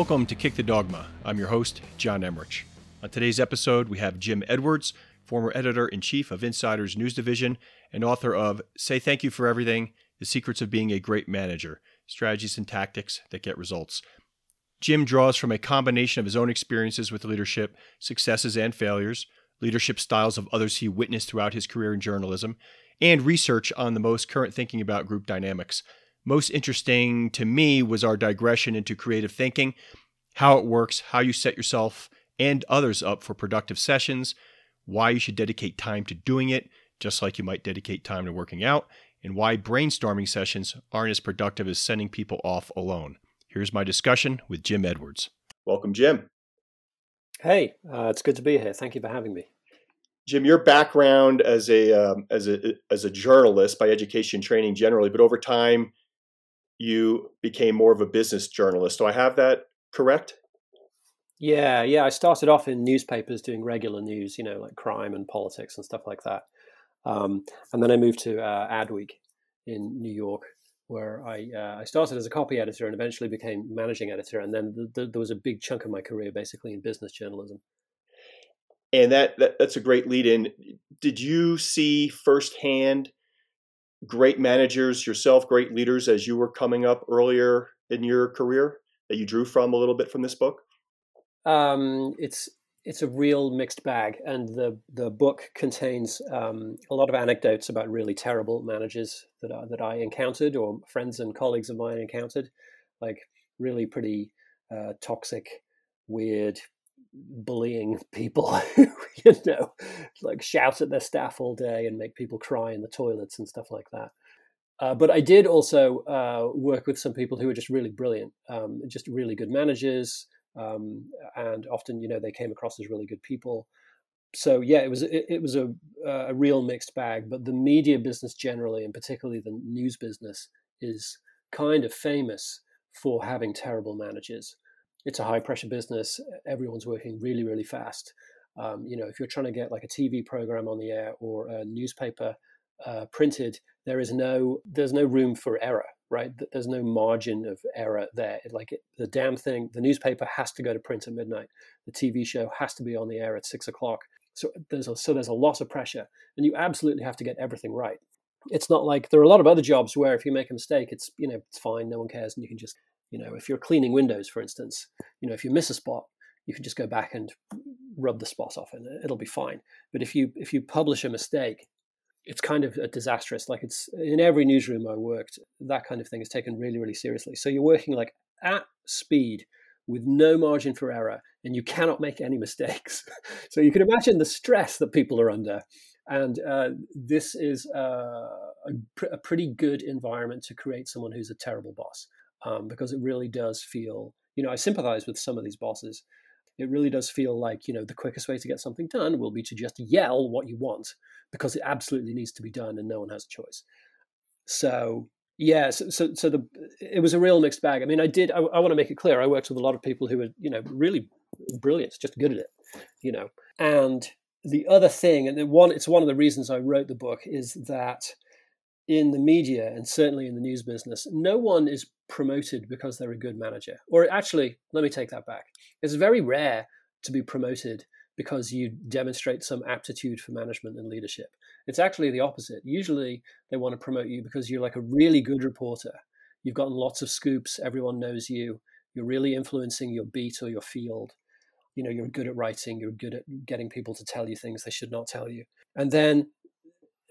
Welcome to Kick the Dogma. I'm your host, John Emmerich. On today's episode, we have Jim Edwards, former editor in chief of Insider's News Division and author of Say Thank You for Everything The Secrets of Being a Great Manager Strategies and Tactics That Get Results. Jim draws from a combination of his own experiences with leadership, successes and failures, leadership styles of others he witnessed throughout his career in journalism, and research on the most current thinking about group dynamics most interesting to me was our digression into creative thinking, how it works, how you set yourself and others up for productive sessions, why you should dedicate time to doing it, just like you might dedicate time to working out, and why brainstorming sessions aren't as productive as sending people off alone. Here's my discussion with Jim Edwards. Welcome, Jim. Hey, uh, it's good to be here. Thank you for having me. Jim, your background as a um, as a as a journalist by education training generally, but over time you became more of a business journalist. Do I have that correct? Yeah, yeah. I started off in newspapers doing regular news, you know, like crime and politics and stuff like that. Um, and then I moved to uh, Adweek in New York, where I uh, I started as a copy editor and eventually became managing editor. And then the, the, there was a big chunk of my career basically in business journalism. And that, that that's a great lead in. Did you see firsthand great managers yourself, great leaders as you were coming up earlier in your career that you drew from a little bit from this book? Um, it's it's a real mixed bag, and the the book contains um, a lot of anecdotes about really terrible managers that I, that I encountered, or friends and colleagues of mine encountered, like really pretty uh, toxic, weird, bullying people you know like shout at their staff all day and make people cry in the toilets and stuff like that uh, but I did also uh, work with some people who were just really brilliant, um, just really good managers, um, and often, you know, they came across as really good people. So yeah, it was it, it was a, a real mixed bag. But the media business generally, and particularly the news business, is kind of famous for having terrible managers it's a high pressure business. Everyone's working really, really fast. Um, you know, if you're trying to get like a TV program on the air or a newspaper uh, printed, there is no there's no room for error, right? There's no margin of error there. Like it, the damn thing, the newspaper has to go to print at midnight. The TV show has to be on the air at six o'clock. So there's a, so there's a lot of pressure, and you absolutely have to get everything right. It's not like there are a lot of other jobs where if you make a mistake, it's you know it's fine, no one cares, and you can just you know, if you're cleaning windows, for instance, you know, if you miss a spot, you can just go back and rub the spot off and it'll be fine. But if you if you publish a mistake, it's kind of a disastrous. Like it's in every newsroom I worked, that kind of thing is taken really, really seriously. So you're working like at speed with no margin for error and you cannot make any mistakes. so you can imagine the stress that people are under. And uh, this is uh, a, pr- a pretty good environment to create someone who's a terrible boss um, because it really does feel, you know, I sympathize with some of these bosses. It really does feel like, you know, the quickest way to get something done will be to just yell what you want because it absolutely needs to be done and no one has a choice. So, yeah, so, so, so the it was a real mixed bag. I mean, I did, I, I want to make it clear, I worked with a lot of people who were, you know, really brilliant, just good at it, you know. And the other thing, and the one, it's one of the reasons I wrote the book, is that in the media and certainly in the news business, no one is promoted because they're a good manager. Or actually, let me take that back. It's very rare to be promoted because you demonstrate some aptitude for management and leadership. It's actually the opposite. Usually, they want to promote you because you're like a really good reporter. You've gotten lots of scoops, everyone knows you, you're really influencing your beat or your field. You know, you're good at writing, you're good at getting people to tell you things they should not tell you. And then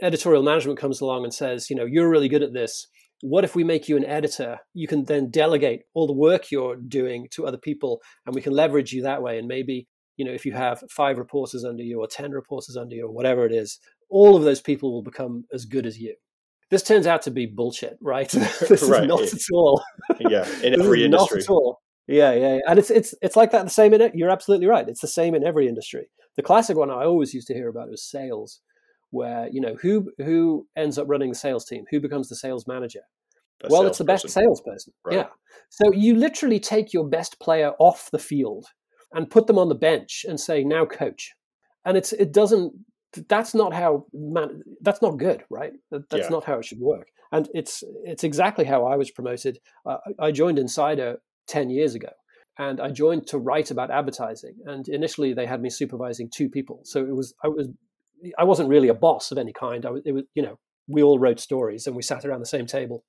editorial management comes along and says, you know, you're really good at this. What if we make you an editor? You can then delegate all the work you're doing to other people, and we can leverage you that way. And maybe, you know, if you have five reporters under you or 10 reporters under you or whatever it is, all of those people will become as good as you. This turns out to be bullshit, right? this right. is not at all. yeah, in every industry. Not at all. Yeah, yeah, yeah, and it's it's it's like that the same in it. You're absolutely right. It's the same in every industry. The classic one I always used to hear about was sales where you know who who ends up running the sales team, who becomes the sales manager. Best well, it's the best salesperson. Right. Yeah. So you literally take your best player off the field and put them on the bench and say, "Now coach." And it's it doesn't. That's not how man. That's not good, right? That's yeah. not how it should work. And it's it's exactly how I was promoted. Uh, I joined Insider ten years ago, and I joined to write about advertising. And initially, they had me supervising two people, so it was I was I wasn't really a boss of any kind. I was, it was you know we all wrote stories and we sat around the same table.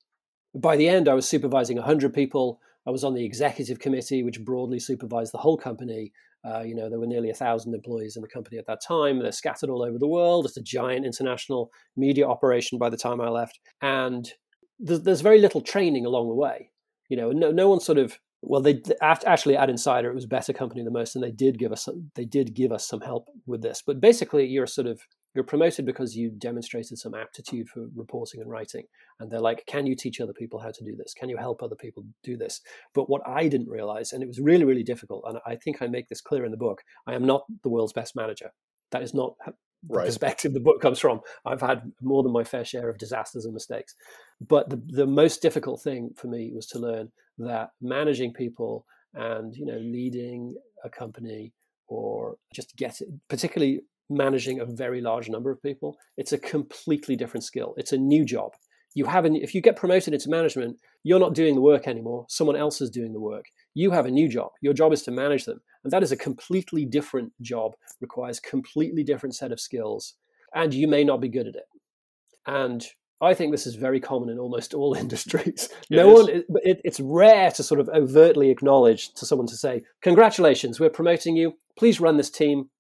By the end, I was supervising 100 people. I was on the executive committee, which broadly supervised the whole company. Uh, you know, there were nearly a thousand employees in the company at that time. They're scattered all over the world. It's a giant international media operation by the time I left, and there's, there's very little training along the way. You know, no, no one sort of well, they actually at Insider it was better company than most, and they did give us some, they did give us some help with this. But basically, you're sort of you're promoted because you demonstrated some aptitude for reporting and writing. And they're like can you teach other people how to do this? Can you help other people do this? But what i didn't realize and it was really really difficult and i think i make this clear in the book i am not the world's best manager. That is not the right. perspective the book comes from i've had more than my fair share of disasters and mistakes but the, the most difficult thing for me was to learn that managing people and you know leading a company or just get it, particularly managing a very large number of people. It's a completely different skill. It's a new job. You have an, if you get promoted into management, you're not doing the work anymore. Someone else is doing the work. You have a new job. Your job is to manage them. And that is a completely different job, requires completely different set of skills, and you may not be good at it. And I think this is very common in almost all industries. It no is. one, it, it's rare to sort of overtly acknowledge to someone to say, "Congratulations, we're promoting you. Please run this team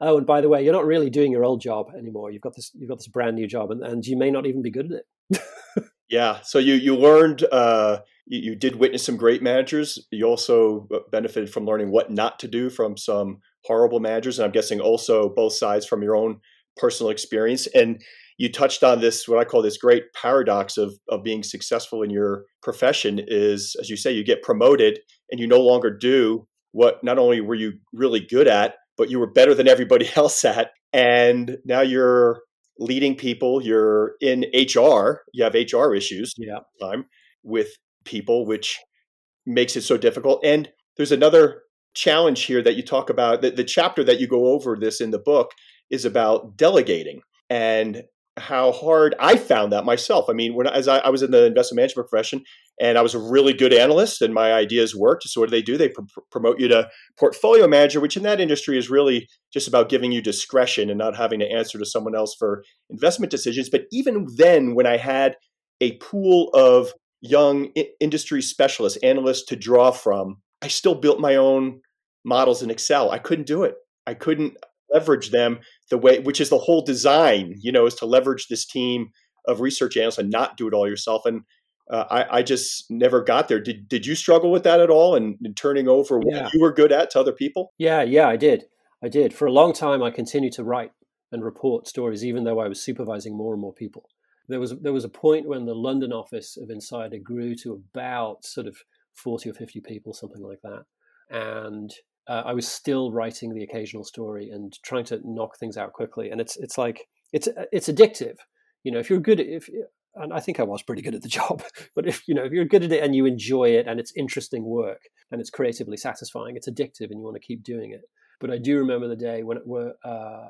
oh, and by the way, you're not really doing your old job anymore. You've got this, you've got this brand new job, and, and you may not even be good at it. yeah. So you you learned, uh, you, you, did witness some great managers. You also uh, benefited from learning what not to do from some horrible managers, and I'm guessing also both sides from your own personal experience. And you touched on this, what I call this great paradox of of being successful in your profession is, as you say, you get promoted and you no longer do what not only were you really good at, but you were better than everybody else at. And now you're leading people, you're in HR, you have HR issues yeah. time with people, which makes it so difficult. And there's another challenge here that you talk about. The, the chapter that you go over this in the book is about delegating and how hard I found that myself. I mean, when as I, I was in the investment management profession, and I was a really good analyst, and my ideas worked. So what do they do? They pr- promote you to portfolio manager, which in that industry is really just about giving you discretion and not having to answer to someone else for investment decisions. But even then, when I had a pool of young I- industry specialists, analysts to draw from, I still built my own models in Excel. I couldn't do it. I couldn't leverage them the way, which is the whole design, you know, is to leverage this team of research analysts and not do it all yourself. And uh, I, I, just never got there. Did did you struggle with that at all and, and turning over yeah. what you were good at to other people? Yeah, yeah, I did. I did. For a long time, I continued to write and report stories, even though I was supervising more and more people. There was there was a point when the London office of Insider grew to about sort of forty or fifty people, something like that, and uh, I was still writing the occasional story and trying to knock things out quickly. And it's it's like it's it's addictive. You know, if you're good, if and I think I was pretty good at the job. But if you know if you're good at it and you enjoy it and it's interesting work and it's creatively satisfying, it's addictive and you want to keep doing it. But I do remember the day when it were uh,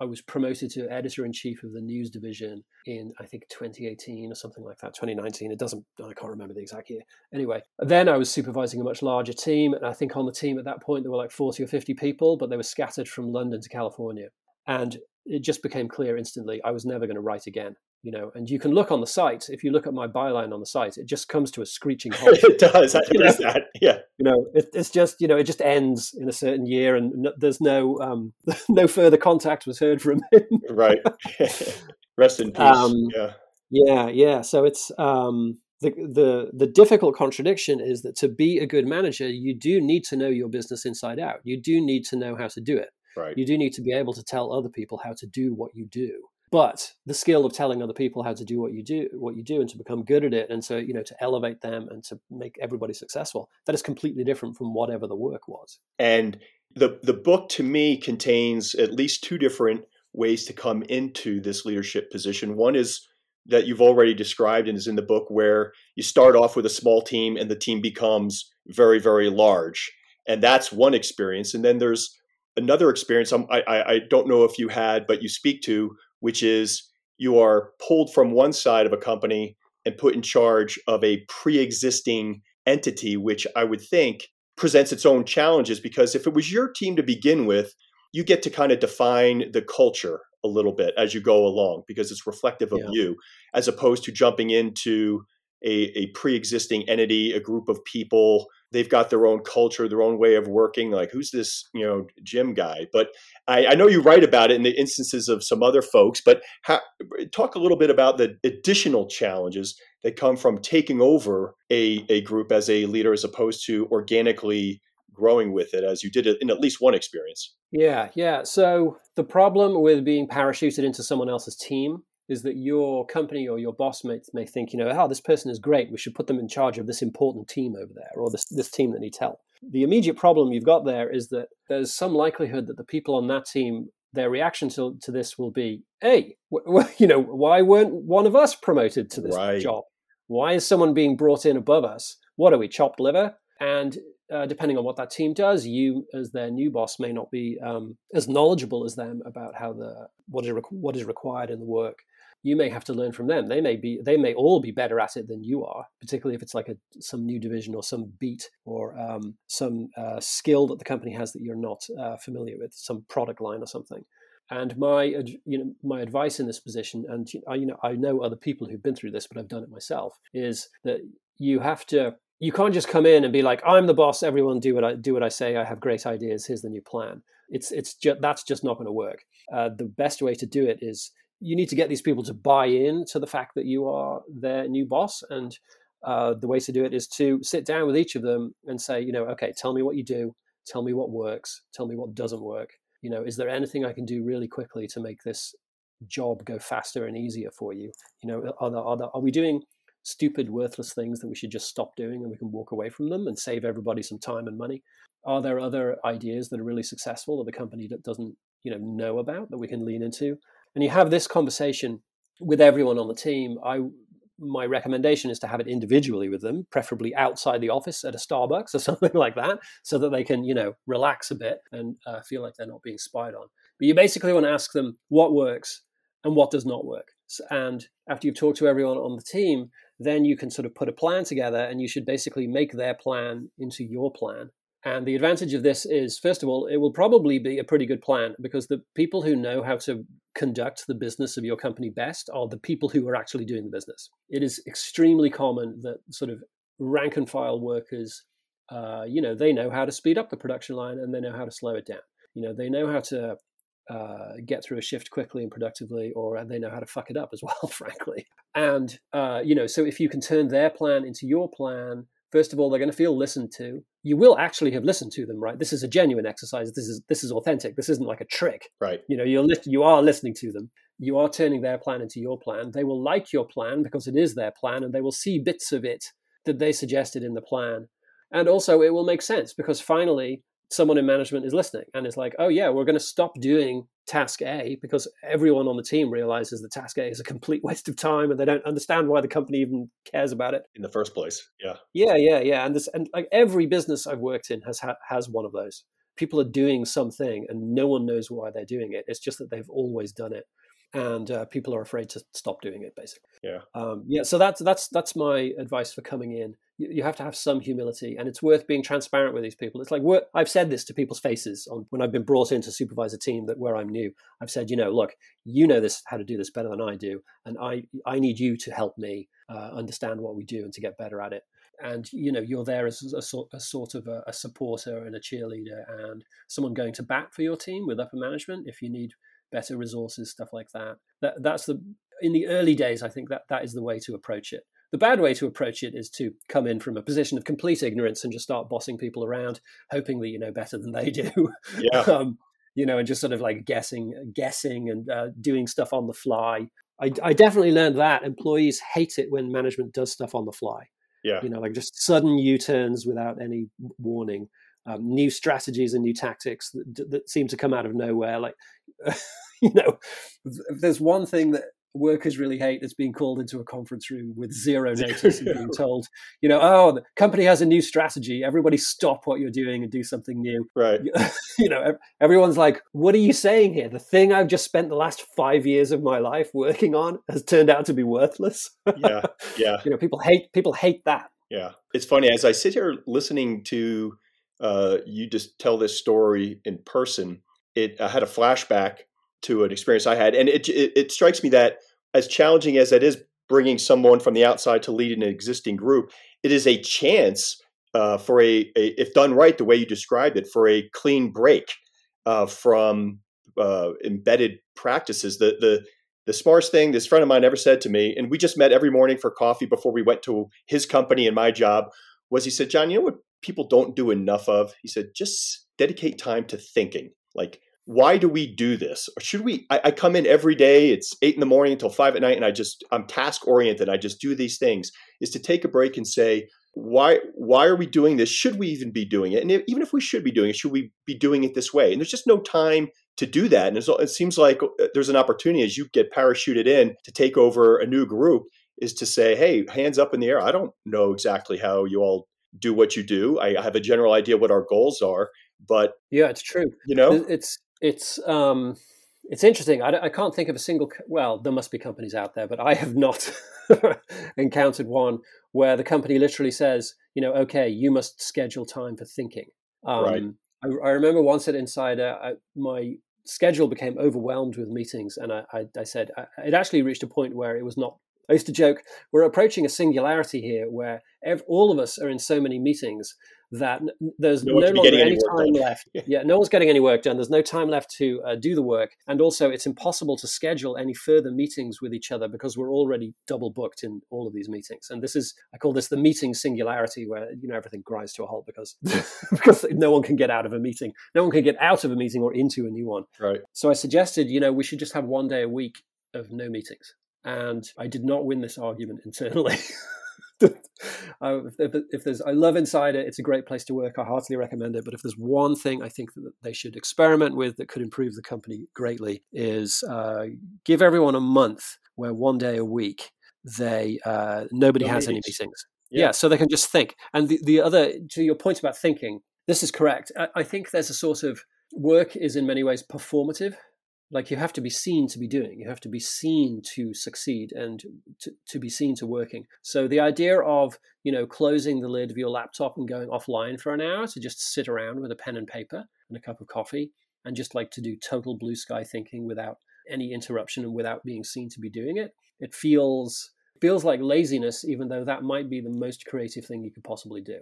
I was promoted to editor in chief of the news division in I think 2018 or something like that, 2019. It doesn't I can't remember the exact year. Anyway, then I was supervising a much larger team, and I think on the team at that point there were like 40 or 50 people, but they were scattered from London to California. And it just became clear instantly I was never going to write again you know and you can look on the site if you look at my byline on the site it just comes to a screeching halt. It does it is that yeah. You know it, it's just you know it just ends in a certain year and no, there's no um no further contact was heard from him. Right. Rest in peace um, yeah. yeah yeah so it's um the, the the difficult contradiction is that to be a good manager you do need to know your business inside out. You do need to know how to do it. Right. You do need to be able to tell other people how to do what you do but the skill of telling other people how to do what you do what you do and to become good at it and to you know to elevate them and to make everybody successful that is completely different from whatever the work was. And the the book to me contains at least two different ways to come into this leadership position. One is that you've already described and is in the book where you start off with a small team and the team becomes very very large. And that's one experience. And then there's another experience um, I, I, I don't know if you had but you speak to which is you are pulled from one side of a company and put in charge of a pre existing entity, which I would think presents its own challenges because if it was your team to begin with, you get to kind of define the culture a little bit as you go along because it's reflective of yeah. you, as opposed to jumping into a, a pre-existing entity, a group of people. They've got their own culture, their own way of working. Like, who's this, you know, Jim guy? But I, I know you write about it in the instances of some other folks. But talk a little bit about the additional challenges that come from taking over a, a group as a leader, as opposed to organically growing with it, as you did in at least one experience. Yeah, yeah. So the problem with being parachuted into someone else's team is that your company or your boss may, may think, you know, oh, this person is great. We should put them in charge of this important team over there or this, this team that needs help. The immediate problem you've got there is that there's some likelihood that the people on that team, their reaction to, to this will be, hey, w- w- you know, why weren't one of us promoted to this right. job? Why is someone being brought in above us? What are we, chopped liver? And uh, depending on what that team does, you as their new boss may not be um, as knowledgeable as them about how the what is re- what is required in the work you may have to learn from them. They may be they may all be better at it than you are, particularly if it's like a some new division or some beat or um, some uh, skill that the company has that you're not uh, familiar with, some product line or something. And my you know my advice in this position, and you know I know other people who've been through this, but I've done it myself, is that you have to you can't just come in and be like I'm the boss, everyone do what I do what I say. I have great ideas. Here's the new plan. It's it's just that's just not going to work. Uh, the best way to do it is you need to get these people to buy in to the fact that you are their new boss. And uh, the way to do it is to sit down with each of them and say, you know, okay, tell me what you do, tell me what works, tell me what doesn't work. You know, is there anything I can do really quickly to make this job go faster and easier for you? You know, are, there, are, there, are we doing stupid, worthless things that we should just stop doing and we can walk away from them and save everybody some time and money? Are there other ideas that are really successful that the company doesn't, you know, know about that we can lean into? And you have this conversation with everyone on the team, I my recommendation is to have it individually with them, preferably outside the office at a Starbucks or something like that, so that they can, you know, relax a bit and uh, feel like they're not being spied on. But you basically want to ask them what works and what does not work. And after you've talked to everyone on the team, then you can sort of put a plan together and you should basically make their plan into your plan and the advantage of this is, first of all, it will probably be a pretty good plan because the people who know how to conduct the business of your company best are the people who are actually doing the business. It is extremely common that sort of rank and file workers, uh, you know, they know how to speed up the production line and they know how to slow it down. You know, they know how to uh, get through a shift quickly and productively, or they know how to fuck it up as well, frankly. And uh, you know, so if you can turn their plan into your plan, first of all, they're going to feel listened to. You will actually have listened to them, right? This is a genuine exercise. This is this is authentic. This isn't like a trick, right? You know, you're li- you are listening to them. You are turning their plan into your plan. They will like your plan because it is their plan, and they will see bits of it that they suggested in the plan. And also, it will make sense because finally, someone in management is listening and it's like, oh yeah, we're going to stop doing task A because everyone on the team realizes that task A is a complete waste of time and they don't understand why the company even cares about it in the first place. Yeah. Yeah, yeah, yeah. And this and like every business I've worked in has ha- has one of those. People are doing something and no one knows why they're doing it. It's just that they've always done it. And uh, people are afraid to stop doing it, basically. Yeah, um, yeah. So that's that's that's my advice for coming in you, have to have some humility and it's worth being transparent with these people. It's like i've said this to people's faces on when i've been brought in to supervise a team that where i'm new. I've said you know look you know this how to do this better than i do and i i need you to help me uh, understand what we do and to get better at it. And you know you're there as a, sort, a sort of a, a supporter and a cheerleader and someone going to bat for your team with upper management if you need better resources stuff like that. That that's the in the early days i think that that is the way to approach it the bad way to approach it is to come in from a position of complete ignorance and just start bossing people around, hoping that you know better than they do. Yeah. um, you know, and just sort of like guessing, guessing, and uh, doing stuff on the fly. I, I definitely learned that employees hate it when management does stuff on the fly. Yeah. You know, like just sudden U turns without any warning, um, new strategies and new tactics that, that seem to come out of nowhere. Like, you know, there's one thing that workers really hate is being called into a conference room with zero notice and being told, you know, oh, the company has a new strategy. Everybody stop what you're doing and do something new. Right. you know, everyone's like, what are you saying here? The thing I've just spent the last five years of my life working on has turned out to be worthless. yeah. Yeah. You know, people hate people hate that. Yeah, it's funny as I sit here listening to uh, you just tell this story in person. It I had a flashback to an experience I had, and it, it, it strikes me that as challenging as that is, bringing someone from the outside to lead an existing group, it is a chance uh, for a, a, if done right, the way you described it, for a clean break uh, from uh, embedded practices. The the the smartest thing this friend of mine ever said to me, and we just met every morning for coffee before we went to his company and my job, was he said, John, you know what people don't do enough of? He said, just dedicate time to thinking. Like why do we do this? Or should we? I, I, come in every day. It's eight in the morning until five at night, and I just I'm task oriented. I just do these things. Is to take a break and say, why why are we doing this? Should we even be doing it? And if, even if we should be doing it, should we be doing it this way? And there's just no time to do that. And it seems like uh, there's an opportunity as you get parachuted in to take over a new group is to say, hey, hands up in the air. I don't know exactly how you all do what you do. I have a general idea what our goals are, but yeah, it's true. You know, it's it's um, it's interesting. I, I, can't think of a single. Well, there must be companies out there, but I have not encountered one where the company literally says, you know, okay, you must schedule time for thinking. Um, right. I, I, remember once at Insider, I, my schedule became overwhelmed with meetings, and I, I said it actually reached a point where it was not. I used to joke, we're approaching a singularity here where ev- all of us are in so many meetings that there's no, no longer any time left. yeah, no one's getting any work done. There's no time left to uh, do the work, and also it's impossible to schedule any further meetings with each other because we're already double booked in all of these meetings. And this is I call this the meeting singularity, where you know everything grinds to a halt because because no one can get out of a meeting, no one can get out of a meeting or into a new one. Right. So I suggested, you know, we should just have one day a week of no meetings. And I did not win this argument internally. if, if, there's, I love Insider. It's a great place to work. I heartily recommend it. But if there's one thing I think that they should experiment with that could improve the company greatly, is uh, give everyone a month where one day a week they uh, nobody no has meetings. any meetings. Yeah. yeah. so they can just think. And the, the other, to your point about thinking, this is correct. I, I think there's a sort of work is in many ways performative like you have to be seen to be doing you have to be seen to succeed and to, to be seen to working. So the idea of you know closing the lid of your laptop and going offline for an hour to just sit around with a pen and paper and a cup of coffee and just like to do total blue sky thinking without any interruption and without being seen to be doing it it feels feels like laziness even though that might be the most creative thing you could possibly do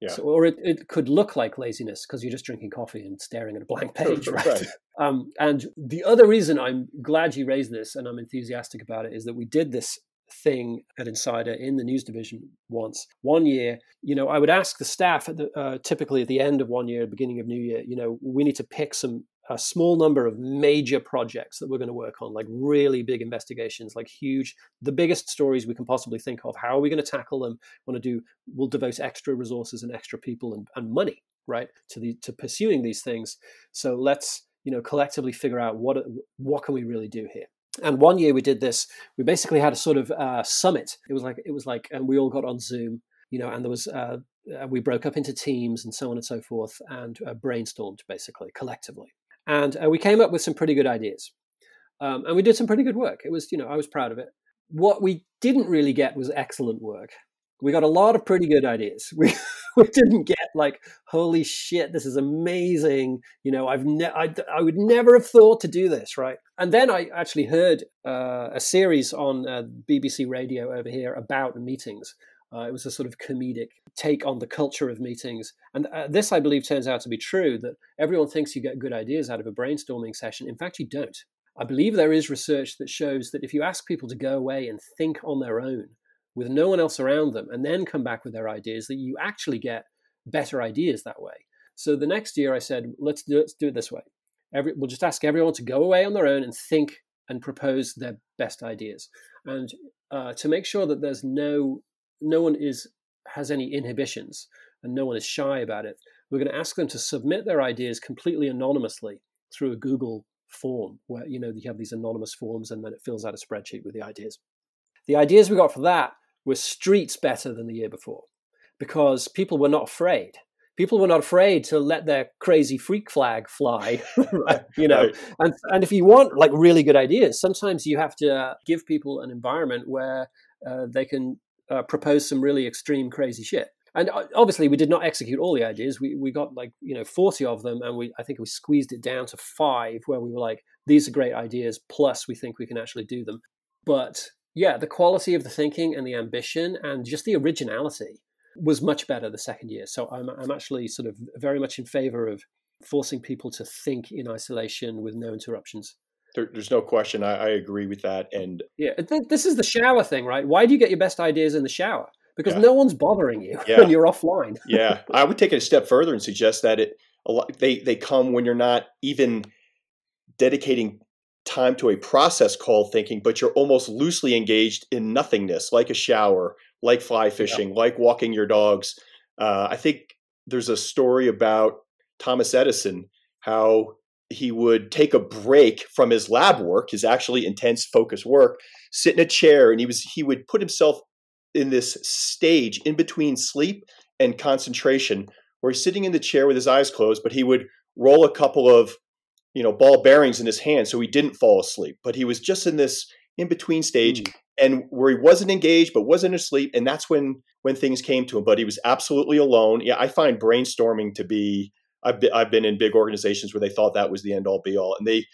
yeah. So, or it, it could look like laziness because you're just drinking coffee and staring at a blank page, right? right. Um, and the other reason I'm glad you raised this and I'm enthusiastic about it is that we did this thing at Insider in the news division once. One year, you know, I would ask the staff at the, uh, typically at the end of one year, beginning of new year, you know, we need to pick some a small number of major projects that we're going to work on, like really big investigations, like huge, the biggest stories we can possibly think of. How are we going to tackle them? Want to do? We'll devote extra resources and extra people and, and money, right, to the to pursuing these things. So let's you know collectively figure out what what can we really do here. And one year we did this. We basically had a sort of uh, summit. It was like it was like, and we all got on Zoom, you know, and there was. Uh, we broke up into teams and so on and so forth and uh, brainstormed basically collectively and uh, we came up with some pretty good ideas. Um, and we did some pretty good work. It was, you know, I was proud of it. What we didn't really get was excellent work. We got a lot of pretty good ideas. We, we didn't get like, holy shit, this is amazing. You know, I've ne- I, I would never have thought to do this, right? And then I actually heard uh, a series on uh, BBC Radio over here about meetings. Uh, it was a sort of comedic take on the culture of meetings. And uh, this, I believe, turns out to be true that everyone thinks you get good ideas out of a brainstorming session. In fact, you don't. I believe there is research that shows that if you ask people to go away and think on their own with no one else around them and then come back with their ideas, that you actually get better ideas that way. So the next year I said, let's do, let's do it this way. Every, we'll just ask everyone to go away on their own and think and propose their best ideas. And uh, to make sure that there's no no one is has any inhibitions and no one is shy about it. We're going to ask them to submit their ideas completely anonymously through a Google form where you know you have these anonymous forms and then it fills out a spreadsheet with the ideas. The ideas we got for that were streets better than the year before because people were not afraid. People were not afraid to let their crazy freak flag fly, right? you know. Right. And and if you want like really good ideas, sometimes you have to give people an environment where uh, they can uh, propose some really extreme, crazy shit. And uh, obviously, we did not execute all the ideas. We we got like you know forty of them, and we I think we squeezed it down to five, where we were like, these are great ideas. Plus, we think we can actually do them. But yeah, the quality of the thinking and the ambition and just the originality was much better the second year. So I'm I'm actually sort of very much in favor of forcing people to think in isolation with no interruptions. There, there's no question. I, I, agree with that. And yeah, th- this is the shower thing, right? Why do you get your best ideas in the shower? Because yeah. no one's bothering you yeah. when you're offline. yeah, I would take it a step further and suggest that it a lot they they come when you're not even dedicating time to a process called thinking, but you're almost loosely engaged in nothingness, like a shower, like fly fishing, yeah. like walking your dogs. Uh, I think there's a story about Thomas Edison, how he would take a break from his lab work, his actually intense focus work, sit in a chair, and he was he would put himself in this stage in between sleep and concentration, where he's sitting in the chair with his eyes closed, but he would roll a couple of you know ball bearings in his hand so he didn't fall asleep. But he was just in this in between stage. Mm. And where he wasn't engaged but wasn't asleep, and that's when when things came to him. But he was absolutely alone. Yeah, I find brainstorming to be I've been, I've been in big organizations where they thought that was the end all be all, and they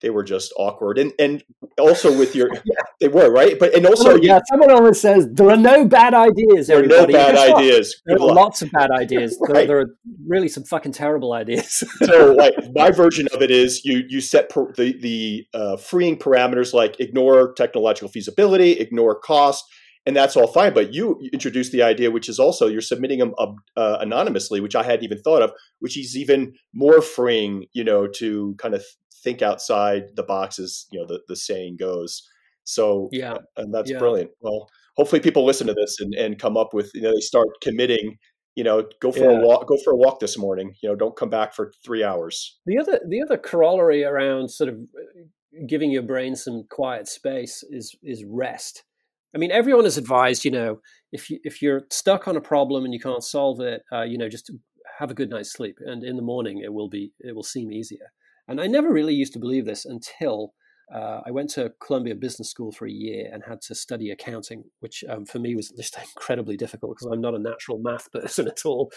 they were just awkward and and also with your yeah. they were right but and also oh, yeah you, someone always says there are no bad ideas there everybody. are no bad ideas there are lots of bad ideas right. there, there, are really some fucking terrible ideas so like my version of it is you you set per, the the uh, freeing parameters like ignore technological feasibility ignore cost and that's all fine. But you introduced the idea, which is also you're submitting them uh, anonymously, which I hadn't even thought of, which is even more freeing, you know, to kind of think outside the boxes, you know, the, the saying goes. So yeah, and that's yeah. brilliant. Well, hopefully people listen to this and, and come up with, you know, they start committing, you know, go for yeah. a walk, go for a walk this morning, you know, don't come back for three hours. The other, the other corollary around sort of uh, giving your brain some quiet space is, is rest I mean, everyone is advised, you know, if you if you're stuck on a problem and you can't solve it, uh, you know, just have a good night's sleep, and in the morning it will be it will seem easier. And I never really used to believe this until uh, I went to Columbia Business School for a year and had to study accounting, which um, for me was just incredibly difficult because I'm not a natural math person at all.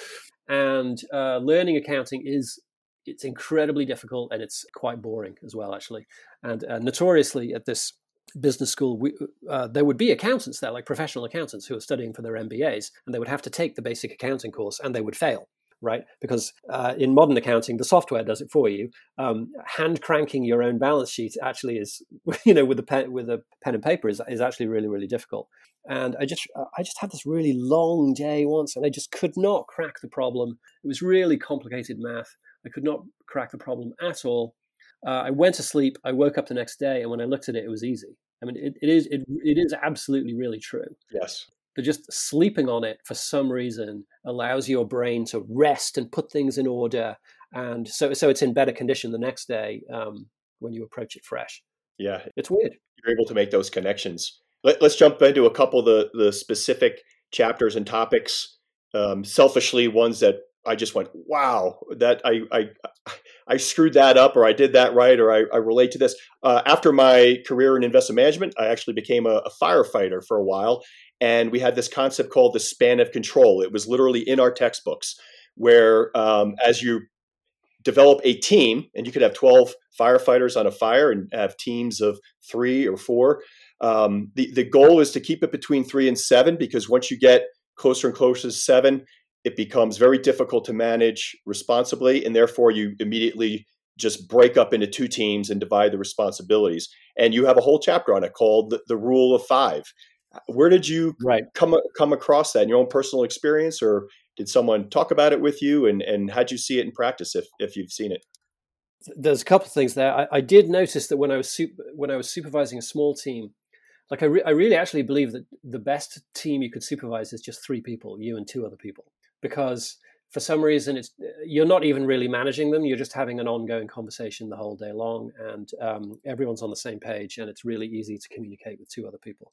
And uh, learning accounting is it's incredibly difficult and it's quite boring as well, actually. And uh, notoriously at this business school, we, uh, there would be accountants there, like professional accountants who are studying for their MBAs, and they would have to take the basic accounting course and they would fail, right? Because uh, in modern accounting, the software does it for you. Um, hand cranking your own balance sheet actually is, you know, with a pen, with a pen and paper is, is actually really, really difficult. And I just, uh, I just had this really long day once, and I just could not crack the problem. It was really complicated math. I could not crack the problem at all. Uh, I went to sleep. I woke up the next day, and when I looked at it, it was easy. I mean, it, it is it, it is absolutely really true. Yes. But just sleeping on it for some reason allows your brain to rest and put things in order, and so so it's in better condition the next day um, when you approach it fresh. Yeah, it's weird. You're able to make those connections. Let, us jump into a couple of the the specific chapters and topics. Um, selfishly, ones that I just went, wow, that I, I, I screwed that up, or I did that right, or I, I relate to this. Uh, after my career in investment management, I actually became a, a, firefighter for a while, and we had this concept called the span of control. It was literally in our textbooks, where um, as you develop a team, and you could have twelve firefighters on a fire, and have teams of three or four. Um, the the goal is to keep it between three and seven, because once you get closer and closer to seven, it becomes very difficult to manage responsibly, and therefore you immediately just break up into two teams and divide the responsibilities. And you have a whole chapter on it called the, the Rule of Five. Where did you right. come come across that in your own personal experience, or did someone talk about it with you? And and how'd you see it in practice, if if you've seen it? There's a couple of things there. I, I did notice that when I was when I was supervising a small team, like I, re- I really actually believe that the best team you could supervise is just three people, you and two other people because for some reason it's you're not even really managing them you're just having an ongoing conversation the whole day long and um, everyone's on the same page and it's really easy to communicate with two other people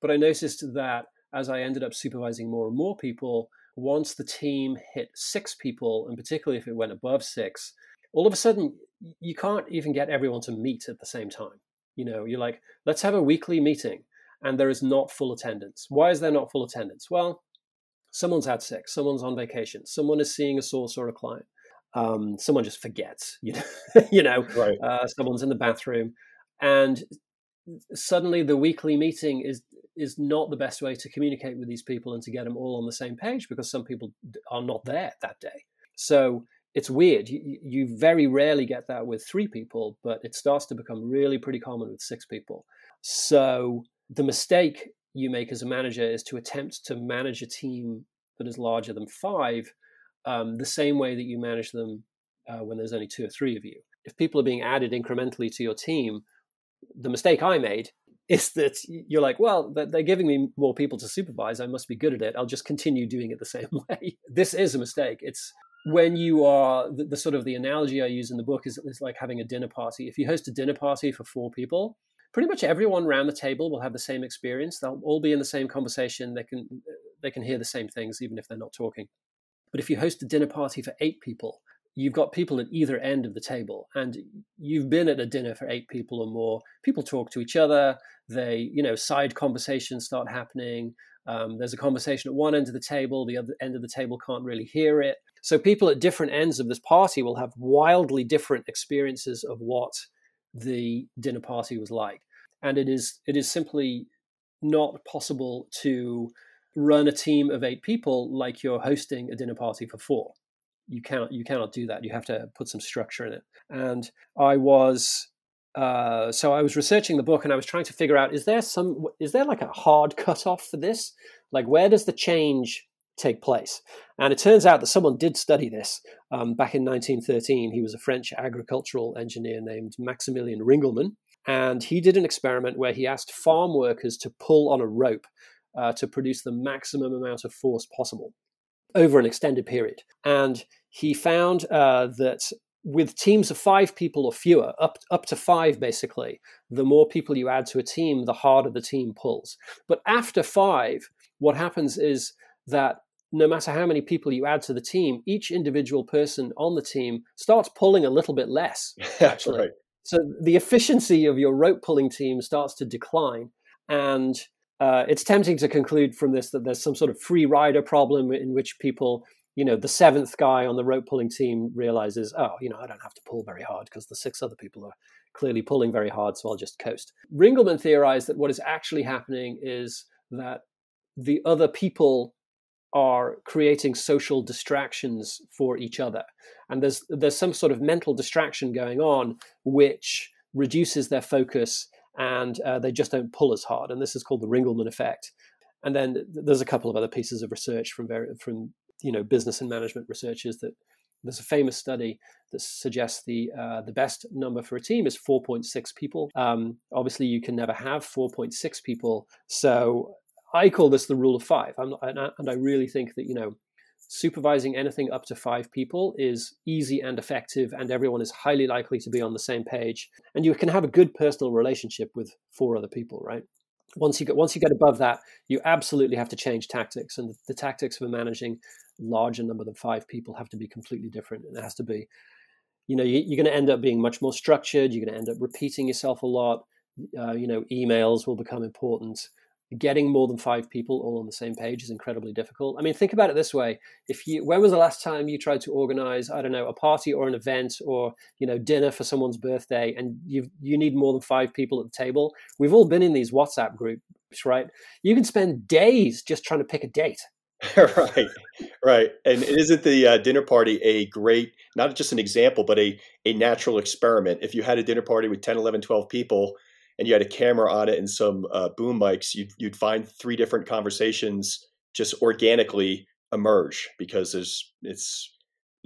but i noticed that as i ended up supervising more and more people once the team hit six people and particularly if it went above six all of a sudden you can't even get everyone to meet at the same time you know you're like let's have a weekly meeting and there is not full attendance. Why is there not full attendance? Well, someone's out sick, someone's on vacation, someone is seeing a source or a client, um, someone just forgets, you know, you know, right. uh, someone's in the bathroom, and suddenly the weekly meeting is is not the best way to communicate with these people and to get them all on the same page because some people are not there that day. So it's weird. You, you very rarely get that with three people, but it starts to become really pretty common with six people. So the mistake you make as a manager is to attempt to manage a team that is larger than five um, the same way that you manage them uh, when there's only two or three of you. If people are being added incrementally to your team, the mistake I made is that you're like, well, they're giving me more people to supervise. I must be good at it. I'll just continue doing it the same way. This is a mistake. It's when you are the, the sort of the analogy I use in the book is, is like having a dinner party. If you host a dinner party for four people, pretty much everyone around the table will have the same experience. They'll all be in the same conversation. They can they can hear the same things even if they're not talking. But if you host a dinner party for eight people, you've got people at either end of the table and you've been at a dinner for eight people or more people talk to each other they you know side conversations start happening um, there's a conversation at one end of the table the other end of the table can't really hear it so people at different ends of this party will have wildly different experiences of what the dinner party was like and it is it is simply not possible to run a team of eight people like you're hosting a dinner party for four you cannot you cannot do that. You have to put some structure in it. And I was uh, so I was researching the book and I was trying to figure out is there some is there like a hard cutoff for this? Like where does the change take place? And it turns out that someone did study this um, back in 1913. He was a French agricultural engineer named Maximilien Ringelmann, and he did an experiment where he asked farm workers to pull on a rope uh, to produce the maximum amount of force possible over an extended period. And he found uh, that with teams of five people or fewer, up, up to five basically, the more people you add to a team, the harder the team pulls. But after five, what happens is that no matter how many people you add to the team, each individual person on the team starts pulling a little bit less. Actually. right. So the efficiency of your rope pulling team starts to decline. And uh, it's tempting to conclude from this that there's some sort of free rider problem in which people, you know, the seventh guy on the rope pulling team realizes, oh, you know, I don't have to pull very hard because the six other people are clearly pulling very hard, so I'll just coast. Ringelmann theorized that what is actually happening is that the other people are creating social distractions for each other and there's there's some sort of mental distraction going on which reduces their focus and uh, they just don't pull as hard. And this is called the Ringelmann effect. And then there's a couple of other pieces of research from very, from you know business and management researchers that there's a famous study that suggests the uh, the best number for a team is 4.6 people. Um, obviously, you can never have 4.6 people, so I call this the rule of five. Not, and I really think that you know supervising anything up to five people is easy and effective, and everyone is highly likely to be on the same page. And you can have a good personal relationship with four other people, right? Once you get once you get above that, you absolutely have to change tactics, and the, the tactics for managing larger number than five people have to be completely different. And it has to be, you know, you, are going to end up being much more structured. You're going to end up repeating yourself a lot. Uh, you know, emails will become important getting more than five people all on the same page is incredibly difficult. I mean, think about it this way: if you, when was the last time you tried to organize, I don't know, a party or an event or you know dinner for someone's birthday, and you you need more than five people at the table? We've all been in these WhatsApp groups, right? You can spend days just trying to pick a date. right, right. And isn't the uh, dinner party a great, not just an example, but a, a natural experiment? If you had a dinner party with 10, 11, 12 people, and you had a camera on it and some uh, boom mics, you'd, you'd find three different conversations just organically emerge because there's it's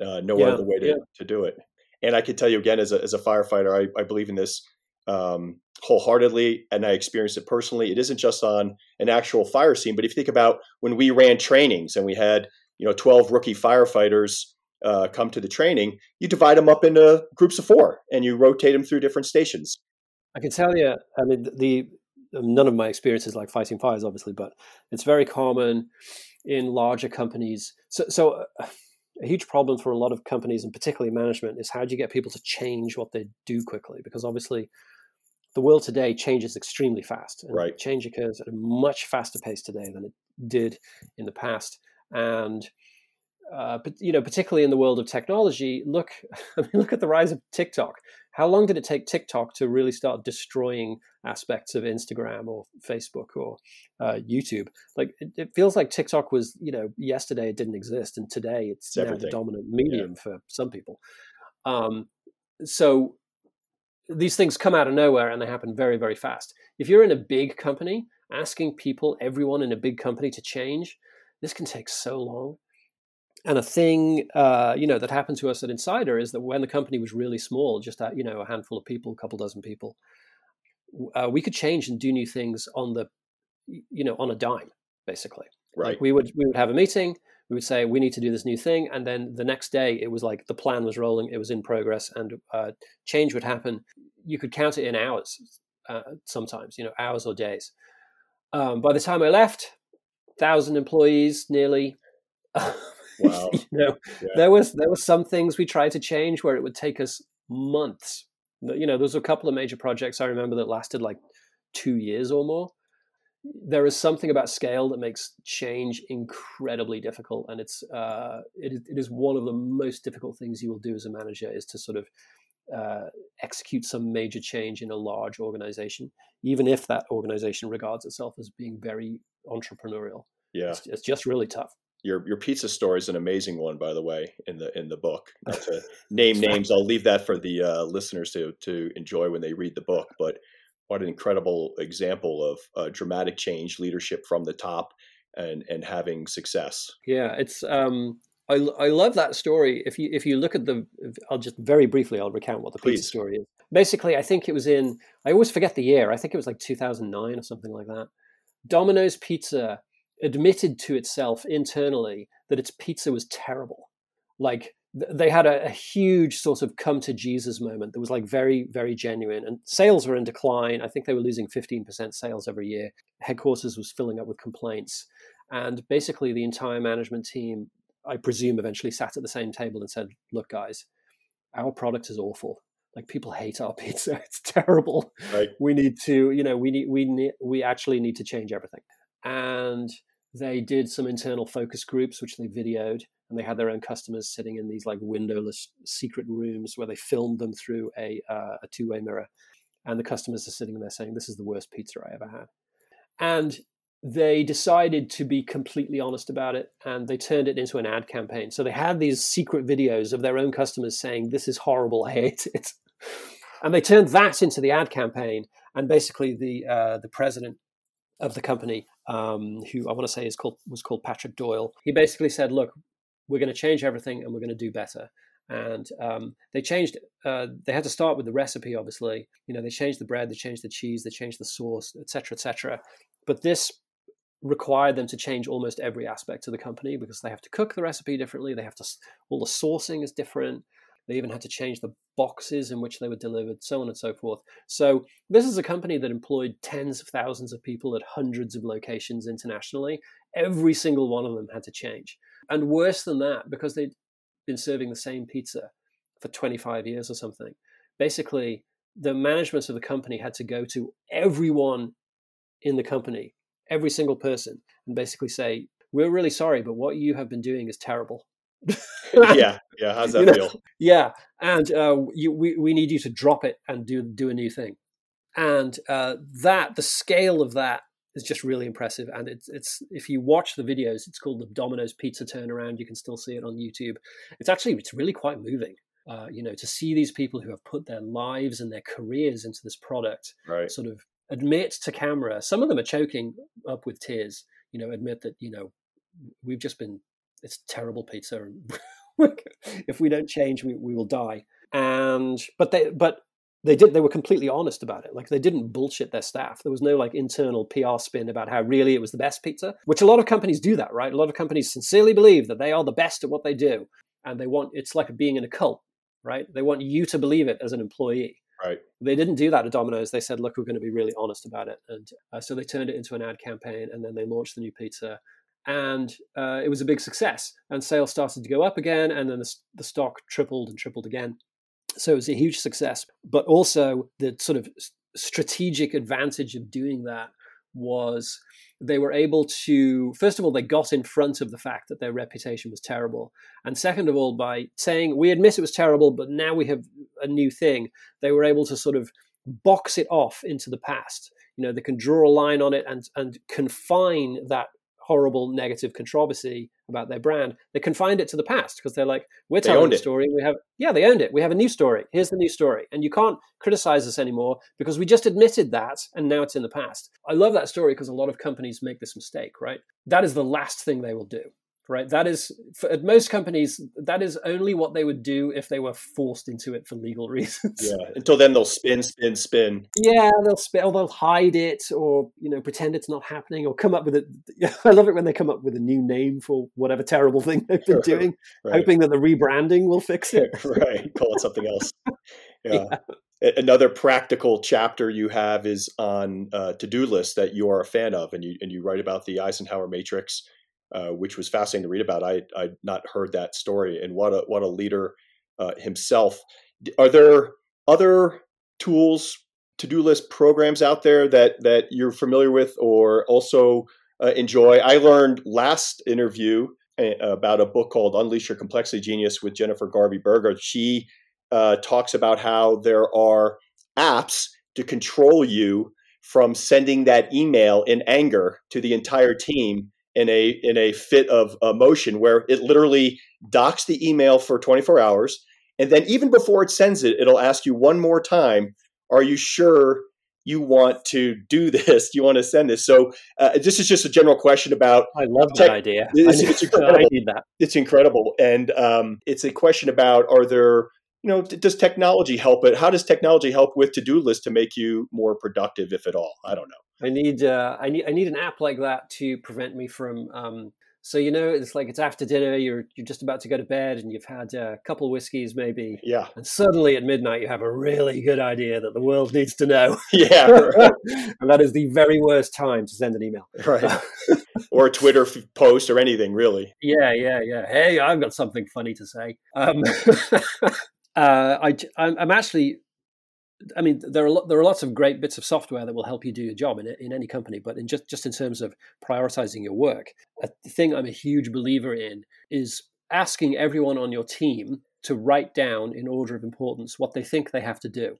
uh, no yeah, other way to, yeah. to do it. And I could tell you again, as a, as a firefighter, I, I believe in this um, wholeheartedly, and I experienced it personally. It isn't just on an actual fire scene, but if you think about when we ran trainings and we had you know 12 rookie firefighters uh, come to the training, you divide them up into groups of four and you rotate them through different stations. I can tell you, I mean, the none of my experiences like fighting fires, obviously, but it's very common in larger companies. So, so uh, a huge problem for a lot of companies, and particularly management, is how do you get people to change what they do quickly? Because obviously, the world today changes extremely fast. And right. Change occurs at a much faster pace today than it did in the past. And uh, but you know, particularly in the world of technology, look, I mean, look at the rise of TikTok. How long did it take TikTok to really start destroying aspects of Instagram or Facebook or uh, YouTube? Like, it, it, feels like TikTok was, you know, yesterday it didn't exist, and today it's, it's now the dominant medium yeah. for some people. Um, so these things come out of nowhere and they happen very, very fast. If you're in a big company, asking people, everyone in a big company, to change, this can take so long and a thing uh, you know that happened to us at Insider is that when the company was really small, just a, you know a handful of people, a couple dozen people, uh, we could change and do new things on the you know on a dime, basically. Right. Like we would we would have a meeting. We would say we need to do this new thing, and then the next day it was like the plan was rolling, it was in progress, and uh, change would happen. You could count it in hours, uh, sometimes you know hours or days. Um, by the time I left, thousand employees nearly. Wow. you know, yeah. there was there were some things we tried to change where it would take us months. You know, there was a couple of major projects I remember that lasted like two years or more. There is something about scale that makes change incredibly difficult, and it's uh, it, it is one of the most difficult things you will do as a manager is to sort of uh, execute some major change in a large organization, even if that organization regards itself as being very entrepreneurial. Yeah, it's, it's just really tough your your pizza story is an amazing one, by the way, in the in the book. Not to name names, I'll leave that for the uh, listeners to to enjoy when they read the book. But what an incredible example of uh, dramatic change, leadership from the top, and and having success. Yeah, it's. Um, I, I love that story. If you if you look at the, I'll just very briefly I'll recount what the Please. pizza story is. Basically, I think it was in. I always forget the year. I think it was like 2009 or something like that. Domino's Pizza admitted to itself internally that its pizza was terrible. Like they had a, a, huge sort of come to Jesus moment that was like very, very genuine. And sales were in decline. I think they were losing 15% sales every year. Headquarters was filling up with complaints. And basically, the entire management team, I presume, eventually sat at the same table and said, Look, guys, our product is awful. Like people hate our pizza. It's terrible. Right. We need to, you know, we need, we need, we actually need to change everything. And they did some internal focus groups, which they videoed, and they had their own customers sitting in these like windowless secret rooms where they filmed them through a, uh, a two way mirror. And the customers are sitting there saying, This is the worst pizza I ever had. And they decided to be completely honest about it and they turned it into an ad campaign. So they had these secret videos of their own customers saying, This is horrible, I hate it. And they turned that into the ad campaign. And basically, the uh, the president of the company, um, who I want to say is called was called Patrick Doyle. He basically said, "Look, we're going to change everything, and we're going to do better." And um, they changed. Uh, they had to start with the recipe, obviously. You know, they changed the bread, they changed the cheese, they changed the sauce, etc., etc. But this required them to change almost every aspect of the company because they have to cook the recipe differently. They have to all the sourcing is different. They even had to change the boxes in which they were delivered, so on and so forth. So, this is a company that employed tens of thousands of people at hundreds of locations internationally. Every single one of them had to change. And worse than that, because they'd been serving the same pizza for 25 years or something, basically, the management of the company had to go to everyone in the company, every single person, and basically say, We're really sorry, but what you have been doing is terrible. yeah, yeah. How's that you know? feel? Yeah, and uh, you, we we need you to drop it and do do a new thing, and uh, that the scale of that is just really impressive. And it's it's if you watch the videos, it's called the Domino's Pizza turnaround. You can still see it on YouTube. It's actually it's really quite moving. Uh, you know, to see these people who have put their lives and their careers into this product, right. sort of admit to camera. Some of them are choking up with tears. You know, admit that you know we've just been it's terrible pizza. if we don't change, we, we will die. And but they but they did they were completely honest about it. Like they didn't bullshit their staff. There was no like internal PR spin about how really it was the best pizza, which a lot of companies do that, right? A lot of companies sincerely believe that they are the best at what they do, and they want it's like being in a cult, right? They want you to believe it as an employee. Right. They didn't do that at Domino's. They said, "Look, we're going to be really honest about it," and uh, so they turned it into an ad campaign, and then they launched the new pizza and uh, it was a big success. And sales started to go up again, and then the, the stock tripled and tripled again. So it was a huge success. But also, the sort of strategic advantage of doing that was they were able to first of all they got in front of the fact that their reputation was terrible and second of all by saying we admit it was terrible but now we have a new thing they were able to sort of box it off into the past you know they can draw a line on it and and confine that horrible negative controversy about their brand, they confined it to the past because they're like, we're they telling the story. We have, yeah, they owned it. We have a new story. Here's the new story. And you can't criticize us anymore because we just admitted that and now it's in the past. I love that story because a lot of companies make this mistake, right? That is the last thing they will do right? That is, for, at most companies, that is only what they would do if they were forced into it for legal reasons. Yeah. Until then, they'll spin, spin, spin. Yeah, they'll spin, or they'll hide it, or you know, pretend it's not happening, or come up with it. I love it when they come up with a new name for whatever terrible thing they've been doing, right. hoping that the rebranding will fix it. right. Call it something else. yeah. yeah another practical chapter you have is on uh, to-do lists that you are a fan of and you and you write about the eisenhower matrix uh, which was fascinating to read about. I I'd not heard that story, and what a what a leader uh, himself. Are there other tools, to do list programs out there that that you're familiar with or also uh, enjoy? I learned last interview uh, about a book called Unleash Your Complexity Genius with Jennifer Garvey Berger. She uh, talks about how there are apps to control you from sending that email in anger to the entire team in a in a fit of emotion where it literally docks the email for 24 hours and then even before it sends it it'll ask you one more time are you sure you want to do this? You want to send this? So uh, this is just a general question about i love tech. that idea it's, it's incredible. I need that. it's incredible. And um, it's a question about are there you know does technology help it? How does technology help with to-do lists to make you more productive if at all? I don't know I need uh, I need I need an app like that to prevent me from. Um, so you know, it's like it's after dinner. You're you're just about to go to bed, and you've had a couple whiskeys, maybe. Yeah. And suddenly at midnight, you have a really good idea that the world needs to know. Yeah. Right. and that is the very worst time to send an email. Right. or a Twitter post or anything, really. Yeah, yeah, yeah. Hey, I've got something funny to say. Um, uh, I, I'm actually I mean, there are there are lots of great bits of software that will help you do your job in in any company, but in just just in terms of prioritizing your work, a thing I'm a huge believer in is asking everyone on your team to write down in order of importance what they think they have to do,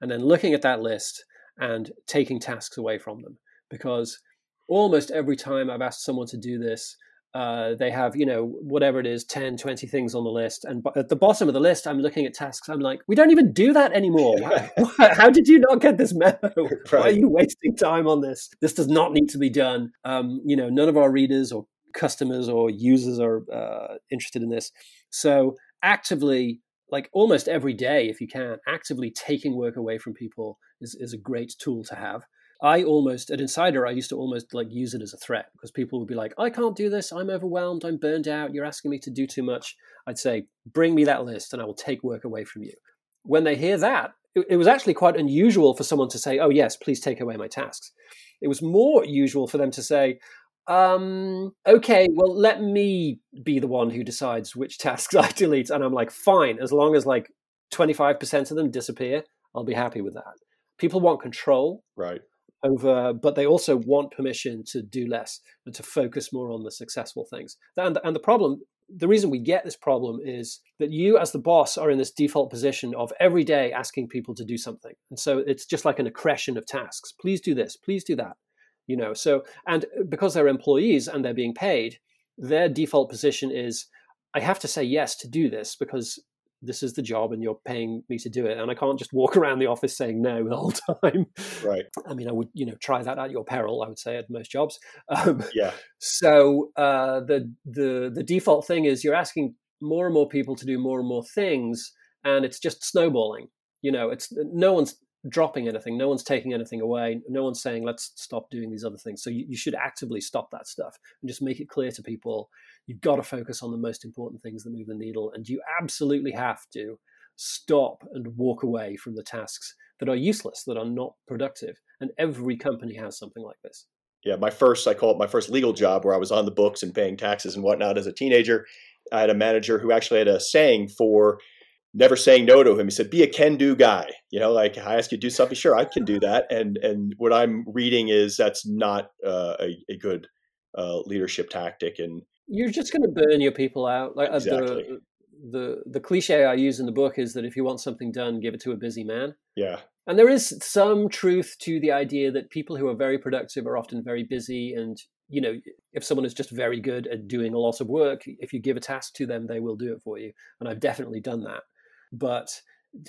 and then looking at that list and taking tasks away from them. Because almost every time I've asked someone to do this, uh, they have you know whatever it is 10 20 things on the list. And at the bottom of the list i'm looking at tasks. I'm like we don't even do that anymore. How did you not get this memo? Right. why are you wasting time on this? This does not need to be done. Um, you know none of our readers or customers or users are uh, interested in this. So actively like almost every day if you can actively taking work away from people is, is a great tool to have I almost at Insider I used to almost like use it as a threat because people would be like, I can't do this, I'm overwhelmed, I'm burned out, you're asking me to do too much. I'd say, bring me that list and I will take work away from you. When they hear that, it, it was actually quite unusual for someone to say, Oh yes, please take away my tasks. It was more usual for them to say, um, okay, well, let me be the one who decides which tasks I delete. And I'm like, fine, as long as like 25% of them disappear, I'll be happy with that. People want control. Right over, but they also want permission to do less and to focus more on the successful things. And, and the problem, the reason we get this problem is that you, as the boss, are in this default position of every day asking people to do something. And so it's just like an accretion of tasks. Please do this, please do that. You know, so, and because they're employees and they're being paid, their default position is I have to say yes to do this because this is the job and you're paying me to do it. And i can't just walk around the office saying no the whole time. Right. I mean i would you know try that at your peril i would say at most jobs. Um, yeah. so uh, the the the default thing is you're asking more and more people to do more and more things and it's just snowballing. You know it's no one's dropping anything no one's taking anything away no one's saying let's stop doing these other things so you, you should actively stop that stuff and just make it clear to people You've got to focus on the most important things that move the needle, and you absolutely have to stop and walk away from the tasks that are useless, that are not productive. And every company has something like this. Yeah, my first, I call it my first legal job where I was on the books and paying taxes and whatnot as a teenager. I had a manager who actually had a saying for never saying no to him. He said, "Be a can-do guy." You know, like I ask you to do something, sure, I can do that. And and what I'm reading is that's not uh, a, a good uh, leadership tactic. And you're just going to burn your people out. Like exactly. the, the the cliche I use in the book is that if you want something done, give it to a busy man. Yeah. And there is some truth to the idea that people who are very productive are often very busy and you know, if someone is just very good at doing a lot of work, if you give a task to them, they will do it for you. And I've definitely done that. But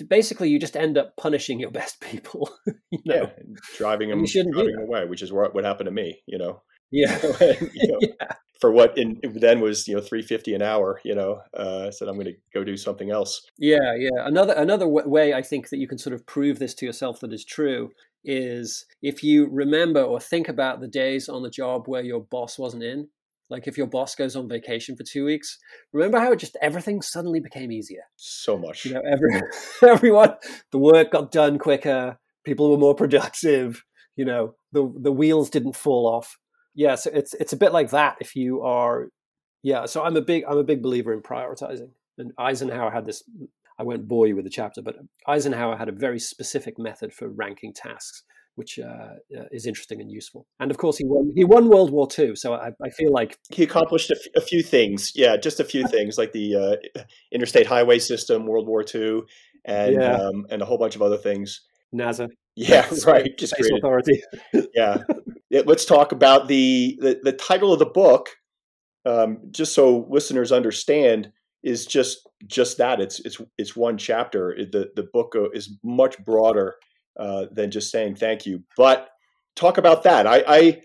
basically, you just end up punishing your best people. you know? Yeah, driving them, driving them away, which is what, what happened to me. You know. Yeah. you know, yeah. For what in then was you know three fifty an hour. You know, uh, I said I'm going to go do something else. Yeah, yeah. Another another w- way I think that you can sort of prove this to yourself that is true is if you remember or think about the days on the job where your boss wasn't in, like if your boss goes on vacation for two weeks, remember how it just everything suddenly became easier. So much. You know, every, everyone, the work got done quicker. People were more productive. You know, the the wheels didn't fall off. Yeah, so it's it's a bit like that. If you are, yeah. So I'm a big I'm a big believer in prioritizing. And Eisenhower had this I won't bore you with the chapter, but Eisenhower had a very specific method for ranking tasks, which uh, uh, is interesting and useful. And of course, he won. He won World War II, so I, I feel like he accomplished a, f- a few things. Yeah, just a few things like the uh, interstate highway system, World War II, and yeah. um, and a whole bunch of other things. NASA. Yeah, right. Just Space Authority. yeah. Let's talk about the, the the title of the book, um, just so listeners understand is just just that. It's it's it's one chapter. the the book uh, is much broader uh, than just saying thank you. But talk about that. I I,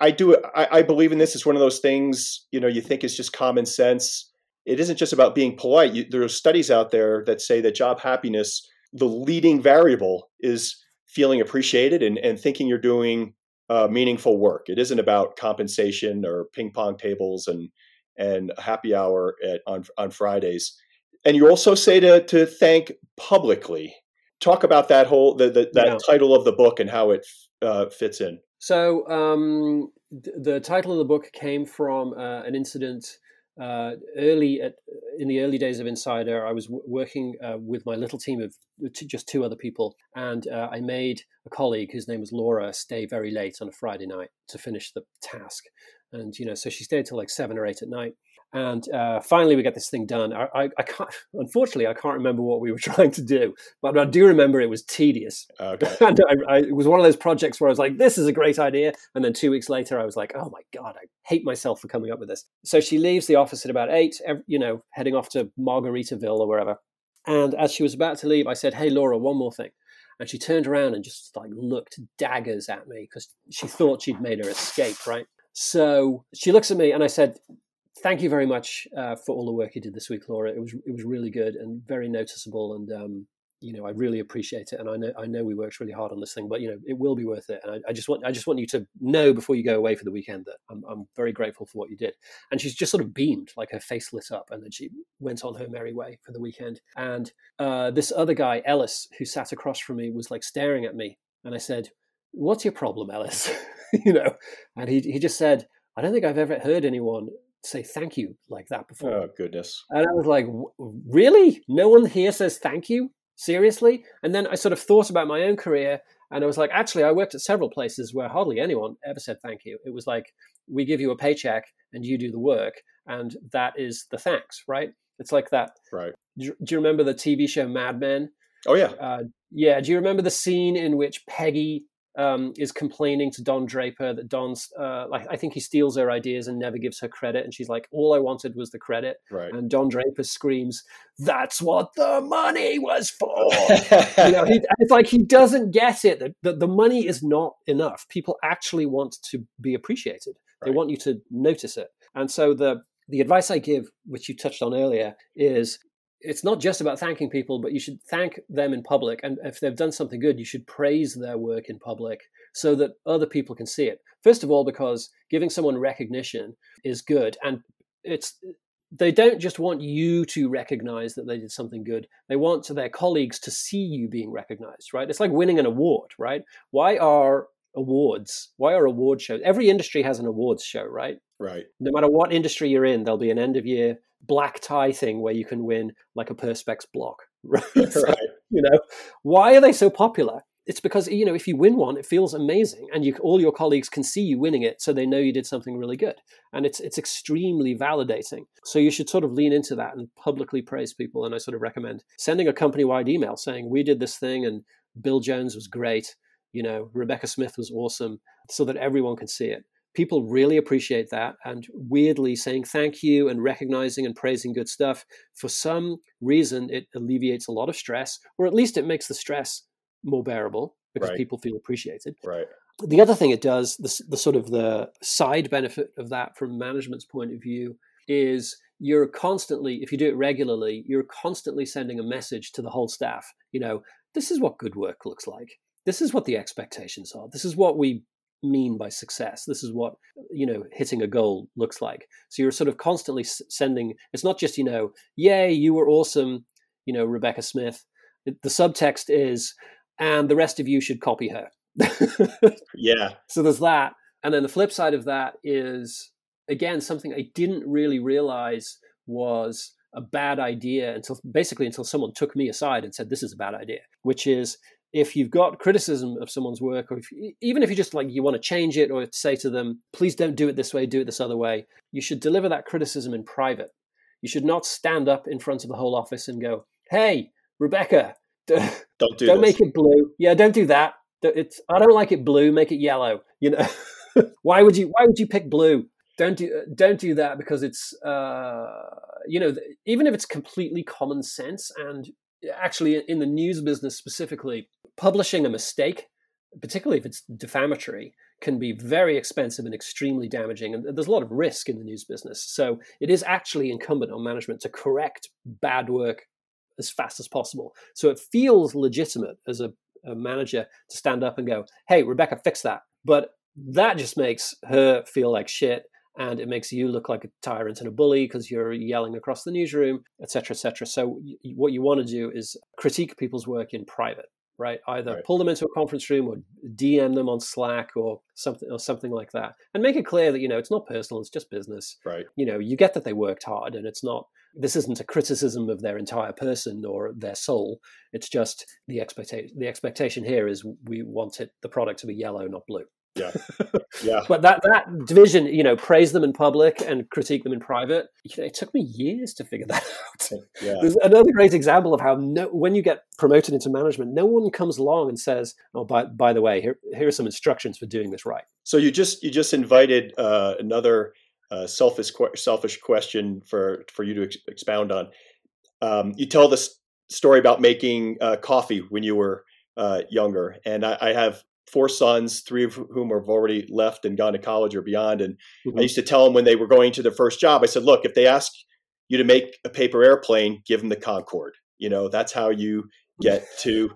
I do I, I believe in this. It's one of those things you know you think is just common sense. It isn't just about being polite. You, there are studies out there that say that job happiness, the leading variable, is feeling appreciated and, and thinking you're doing uh, meaningful work. It isn't about compensation or ping pong tables and and happy hour at, on on Fridays. And you also say to to thank publicly. Talk about that whole the, the that yeah. title of the book and how it uh, fits in. So um, th- the title of the book came from uh, an incident uh, early at, in the early days of Insider. I was w- working uh, with my little team of t- just two other people, and uh, I made a colleague whose name was Laura stay very late on a Friday night to finish the task and you know so she stayed till like seven or eight at night and uh, finally we get this thing done. I, I, I, can't unfortunately i can't remember what we were trying to do but i do remember it was tedious. Okay. and I, it was one of those projects where i was like this is a great idea. And then two weeks later i was like oh my god i hate myself for coming up with this. So she leaves the office at about eight you know heading off to margaritaville or wherever. And as she was about to leave i said hey laura one more thing. And she turned around and just like looked daggers at me because she thought she'd made her escape right? So she looks at me and I said, "Thank you very much uh, for all the work you did this week, Laura. It was it was really good and very noticeable, and um, you know I really appreciate it. And I know I know we worked really hard on this thing, but you know it will be worth it. And I, I just want I just want you to know before you go away for the weekend that I'm, I'm very grateful for what you did." And she's just sort of beamed, like her face lit up, and then she went on her merry way for the weekend. And uh, this other guy, Ellis, who sat across from me, was like staring at me, and I said, "What's your problem, Ellis?" you know, and he he just said, I don't think I've ever heard anyone say thank you like that before. Oh goodness! And I was like, really? No one here says thank you? Seriously? And then I sort of thought about my own career, and I was like, actually, I worked at several places where hardly anyone ever said thank you. It was like we give you a paycheck and you do the work, and that is the thanks, right? It's like that. Right. Do, do you remember the TV show Mad Men? Oh yeah. Uh, yeah. Do you remember the scene in which Peggy um, is complaining to Don Draper that Don's uh, like I think he steals her ideas and never gives her credit, and she's like, "All I wanted was the credit." Right. And Don Draper screams, "That's what the money was for!" you know, he, it's like he doesn't get it that, that the money is not enough. People actually want to be appreciated. Right. They want you to notice it, and so the the advice I give, which you touched on earlier, is it's not just about thanking people, but you should thank them in public. And if they've done something good, you should praise their work in public so that other people can see it. First of all, because giving someone recognition is good. And it's they don't just want you to recognize that they did something good. They want their colleagues to see you being recognized, right? It's like winning an award, right? Why are awards? Why are award shows? Every industry has an awards show, right? Right. No matter what industry you're in, there'll be an end of year black tie thing where you can win like a Perspex block. Right. right. you know, why are they so popular? It's because you know if you win one, it feels amazing, and you all your colleagues can see you winning it, so they know you did something really good, and it's it's extremely validating. So you should sort of lean into that and publicly praise people. And I sort of recommend sending a company wide email saying we did this thing, and Bill Jones was great. You know, Rebecca Smith was awesome, so that everyone can see it people really appreciate that and weirdly saying thank you and recognizing and praising good stuff for some reason it alleviates a lot of stress or at least it makes the stress more bearable because Right. people feel appreciated Right. the other thing it does the, the sort of the side benefit of that from management's point of view is you're constantly if you do it regularly you're constantly sending a message to the whole staff you know this is what good work looks like this is what the expectations are this is what we mean by success this is what you know hitting a goal looks like so you're sort of constantly sending it's not just you know yay you were awesome you know rebecca smith the subtext is and the rest of you should copy her Yeah. so there's that. And then the flip side of that is, again, something I didn't really realize was a bad idea until basically until someone took me aside and said, this is a bad idea, which is if you've got criticism of someone's work, or if, even if you just like you want to change it or say to them, please don't do it this way, do it this other way, you should deliver that criticism in private. You should not stand up in front of the whole office and go, hey, Rebecca, Don't do don't make it blue. Yeah, don't do that. It's I don't like it blue. Make it yellow. You know, why would you? Why would you pick blue? Don't do don't do that because it's uh, you know even if it's completely common sense and actually in the news business specifically, publishing a mistake, particularly if it's defamatory, can be very expensive and extremely damaging. And there's a lot of risk in the news business. So it is actually incumbent on management to correct bad work as fast as possible. So it feels legitimate as a, a manager to stand up and go, "Hey, Rebecca, fix that." But that just makes her feel like shit, and it makes you look like a tyrant and a bully because you're yelling across the newsroom, etc., etc. So y- what you want to do is critique people's work in private, right? Either Right. pull them into a conference room or DM them on Slack or something or something like that, and make it clear that you know it's not personal; it's just business Right. you know you get that they worked hard and it's not this isn't a criticism of their entire person or their soul it's just the expectation the expectation here is we want it the product to be yellow not blue Yeah. Yeah. but that that division you know praise them in public and critique them in private you know, it took me years to figure that out Yeah. there's another great example of how no, when you get promoted into management no one comes along and says oh by, by the way here, here are some instructions for doing this right So you just you just invited uh, another uh, selfish selfish question for for you to ex- expound on. Um, you tell this story about making uh, coffee when you were uh, younger, and I, I have four sons, three of whom have already left and gone to college or beyond. And I used to tell them when they were going to their first job, I said, "Look, if they ask you to make a paper airplane, give them the Concorde. You know, that's how you get to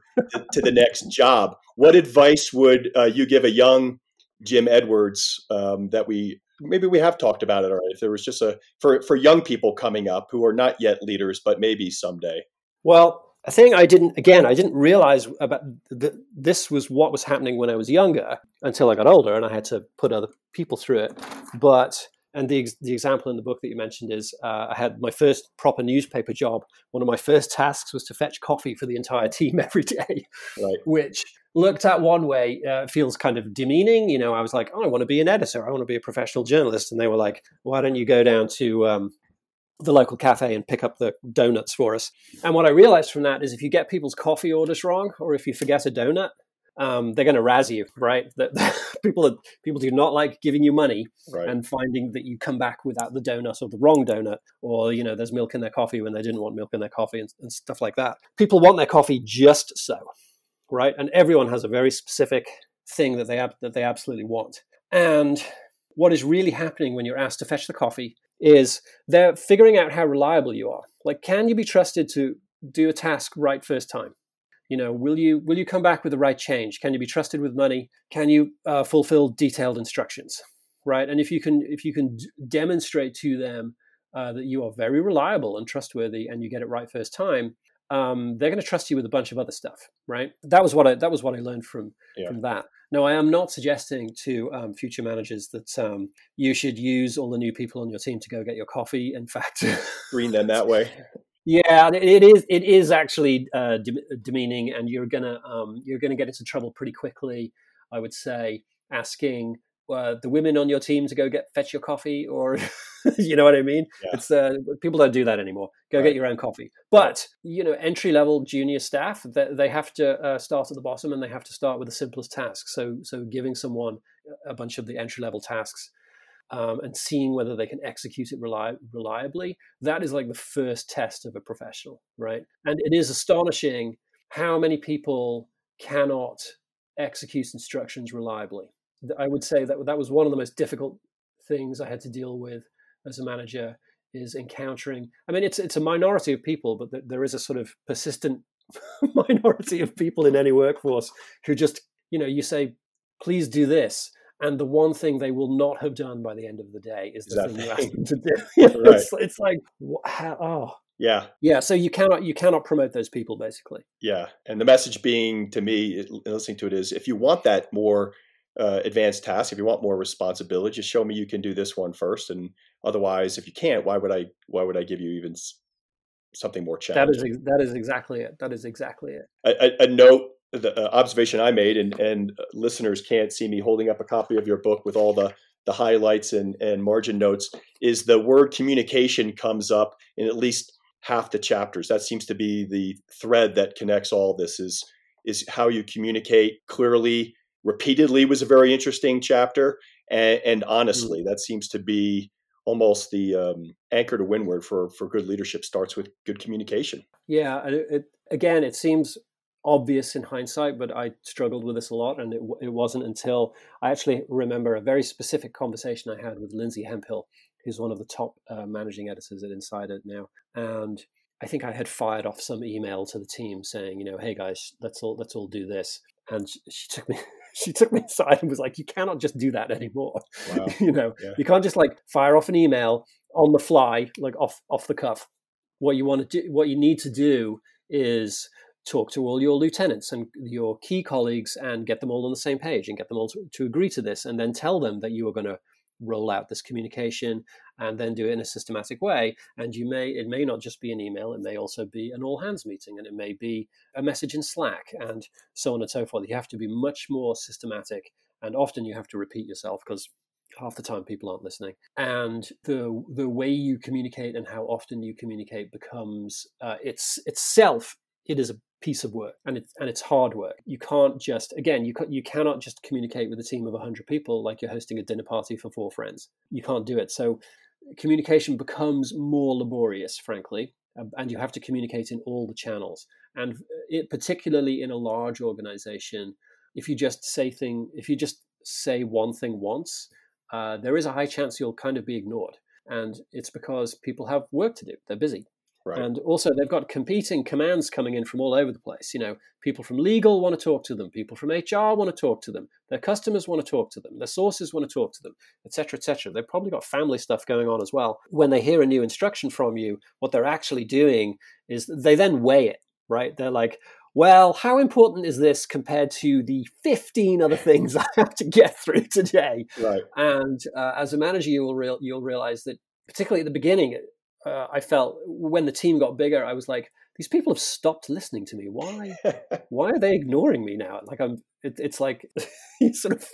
to the next job." What advice would uh, you give a young Jim Edwards um, that we maybe we have talked about it already. If there was just a for for young people coming up who are not yet leaders, but maybe someday. Well, a thing I didn't, again, I didn't realize about th- this was what was happening when I was younger until I got older and I had to put other people through it. But, and the, the example in the book that you mentioned is uh, I had my first proper newspaper job. One of my first tasks was to fetch coffee for the entire team every day, Right. which looked at one way uh, feels kind of demeaning. You know, I was like, oh, I want to be an editor, I want to be a professional journalist. And they were like, why don't you go down to, um, the local cafe and pick up the donuts for us. And what I realized from that is if you get people's coffee orders wrong or if you forget a donut, um, they're going to razz you, right? That people are, people do not like giving you money Right. and finding that you come back without the donut or the wrong donut, or you know, there's milk in their coffee when they didn't want milk in their coffee and, and stuff like that. People want their coffee just so, right? And everyone has a very specific thing that they ab- that they absolutely want. And what is really happening when you're asked to fetch the coffee is they're figuring out how reliable you are. Like, can you be trusted to do a task right first time? You know, will you will you come back with the right change? Can you be trusted with money? Can you uh, fulfill detailed instructions? Right, and if you can if you can d- demonstrate to them uh, that you are very reliable and trustworthy, and you get it right first time, um, they're going to trust you with a bunch of other stuff, right? That was what I that was what I learned from yeah. from that. No, I am not suggesting to um, future managers that um, you should use all the new people on your team to go get your coffee. In fact, green them that way. Yeah, it is. It is actually uh, de- demeaning, and you're gonna um, you're gonna get into trouble pretty quickly. I would say asking uh, the women on your team to go get fetch your coffee, or you know what I mean. Yeah. It's uh, people don't do that anymore. Go right. get your own coffee. But you know, entry level junior staff they, they have to uh, start at the bottom, and they have to start with the simplest task. So so giving someone a bunch of the entry level tasks. Um, and seeing whether they can execute it reli- reliably, that is like the first test of a professional, right? And it is astonishing how many people cannot execute instructions reliably I would say that that was one of the most difficult things I had to deal with as a manager is encountering. I mean, it's it's a minority of people, but there is a sort of persistent minority of people in any workforce who just you know you say, please do this, and the one thing they will not have done by the end of the day is the thing you asked them to do. Right. it's, it's, like how, oh. Yeah. Yeah. So you cannot you cannot promote those people basically. Yeah, and the message being to me, listening to it, is if you want that more uh, advanced task. If you want more responsibility, just show me you can do this one first, and otherwise, if you can't, why would I? Why would I give you even something more challenging? That is that is exactly it. That is exactly it. A, a, a note, the uh, observation I made, and and uh, listeners can't see me holding up a copy of your book with all the the highlights and and margin notes. Is the word communication comes up in at least half the chapters. That seems to be the thread that connects all this. Is is how you communicate clearly repeatedly was a very interesting chapter. And, and mm. honestly, mm-hmm. that seems to be almost the um, anchor to windward for, for good leadership starts with good communication. Yeah. It, it, again, it seems obvious in hindsight, but I struggled with this a lot. And it, it wasn't until I actually remember a very specific conversation I had with Lindsay Hemphill, who's one of the top uh, managing editors at Insider now. And I think I had fired off some email to the team saying, you know, hey guys, let's all let's all do this. And she took me she took me aside and was like, "You cannot just do that anymore. Wow. you know, yeah. you can't just like fire off an email on the fly, like off off the cuff. What you want to do, what you need to do, is talk to all your lieutenants and your key colleagues and get them all on the same page and get them all to, to agree to this, and then tell them that you are going to roll out this communication and then do it in a systematic way. And you may it may not just be an email it may also be an all hands meeting and it may be a message in slack and so on and so forth. You have to be much more systematic and often you have to repeat yourself because half the time people aren't listening. And the the way you communicate and how often you communicate becomes uh, it's itself it is a piece of work and it's and it's hard work. You can't just again you you cannot just communicate with a team of 100 people like you're hosting a dinner party for four friends. You can't do it. So communication becomes more laborious frankly um, and you have to communicate in all the channels. And it, particularly in a large organization if you just say thing if you just say one thing once uh, there is a high chance you'll kind of be ignored. And it's because people have work to do. They're busy Right. And also, they've got competing commands coming in from all over the place. You know, people from legal want to talk to them, people from HR want to talk to them, their customers want to talk to them, their sources want to talk to them, etc., etc. They've probably got family stuff going on as well. When they hear a new instruction from you, what they're actually doing is they then weigh it. Right? They're like, well, how important is this compared to the 15 other things I have to get through today? Right. And uh, as a manager, you will real, you'll realize that, particularly at the beginning, uh, I felt when the team got bigger, I was like, these people have stopped listening to me. Why? why are they ignoring me now? Like I'm, it, it's like you sort of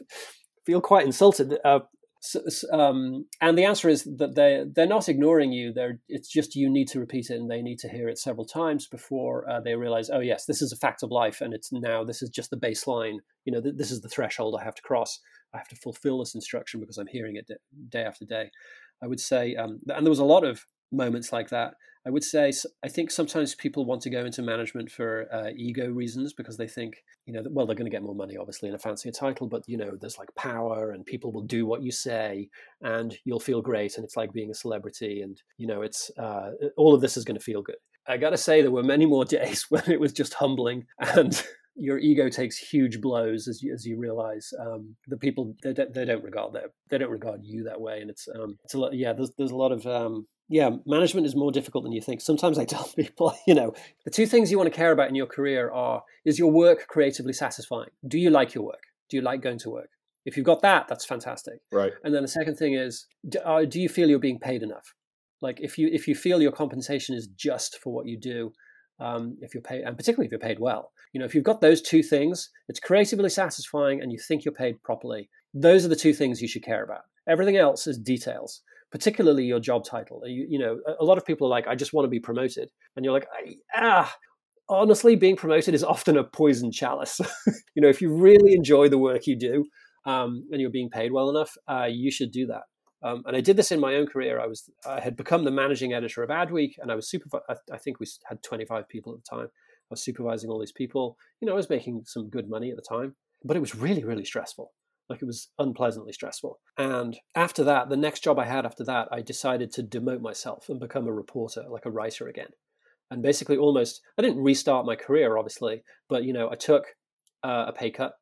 feel quite insulted. Uh, so, um, and the answer is that they they're not ignoring you. They're it's just you need to repeat it and they need to hear it several times before uh, they realize. Oh yes, this is a fact of life, and it's now this is just the baseline. You know, th- this is the threshold I have to cross. I have to fulfill this instruction because I'm hearing it day after day. I would say, um, and there was a lot of moments like that. I would say I think sometimes people want to go into management for uh, ego reasons because they think you know well they're going to get more money obviously in a fancier title, but you know there's like power and people will do what you say and you'll feel great and it's like being a celebrity and you know it's uh, all of this is going to feel good. I got to say there were many more days when it was just humbling and your ego takes huge blows as you, as you realize um, the people they don't, they don't regard that they don't regard you that way, and it's um, it's a lot. Yeah, there's there's a lot of um, yeah, management is more difficult than you think. Sometimes I tell people, you know, the two things you want to care about in your career are is your work creatively satisfying? Do you like your work? Do you like going to work? If you've got that, that's fantastic. Right. And then the second thing is, do, uh, do you feel you're being paid enough? Like if you if you feel your compensation is just for what you do, um, if you're paid, and particularly if you're paid well, you know, if you've got those two things, it's creatively satisfying, and you think you're paid properly. Those are the two things you should care about. Everything else is details particularly your job title. You, you know, a lot of people are like, I just want to be promoted. And you're like, ah, honestly, being promoted is often a poison chalice. you know, if you really enjoy the work you do um, and you're being paid well enough, uh, you should do that. Um, and I did this in my own career. I was I had become the managing editor of Adweek, and I was super. I, I think we had 25 people at the time. I was supervising all these people. You know, I was making some good money at the time, but it was really, really stressful. Like it was unpleasantly stressful. And after that, the next job I had after that, I decided to demote myself and become a reporter, like a writer again. And basically, almost, I didn't restart my career, obviously, but you know, I took uh, a pay cut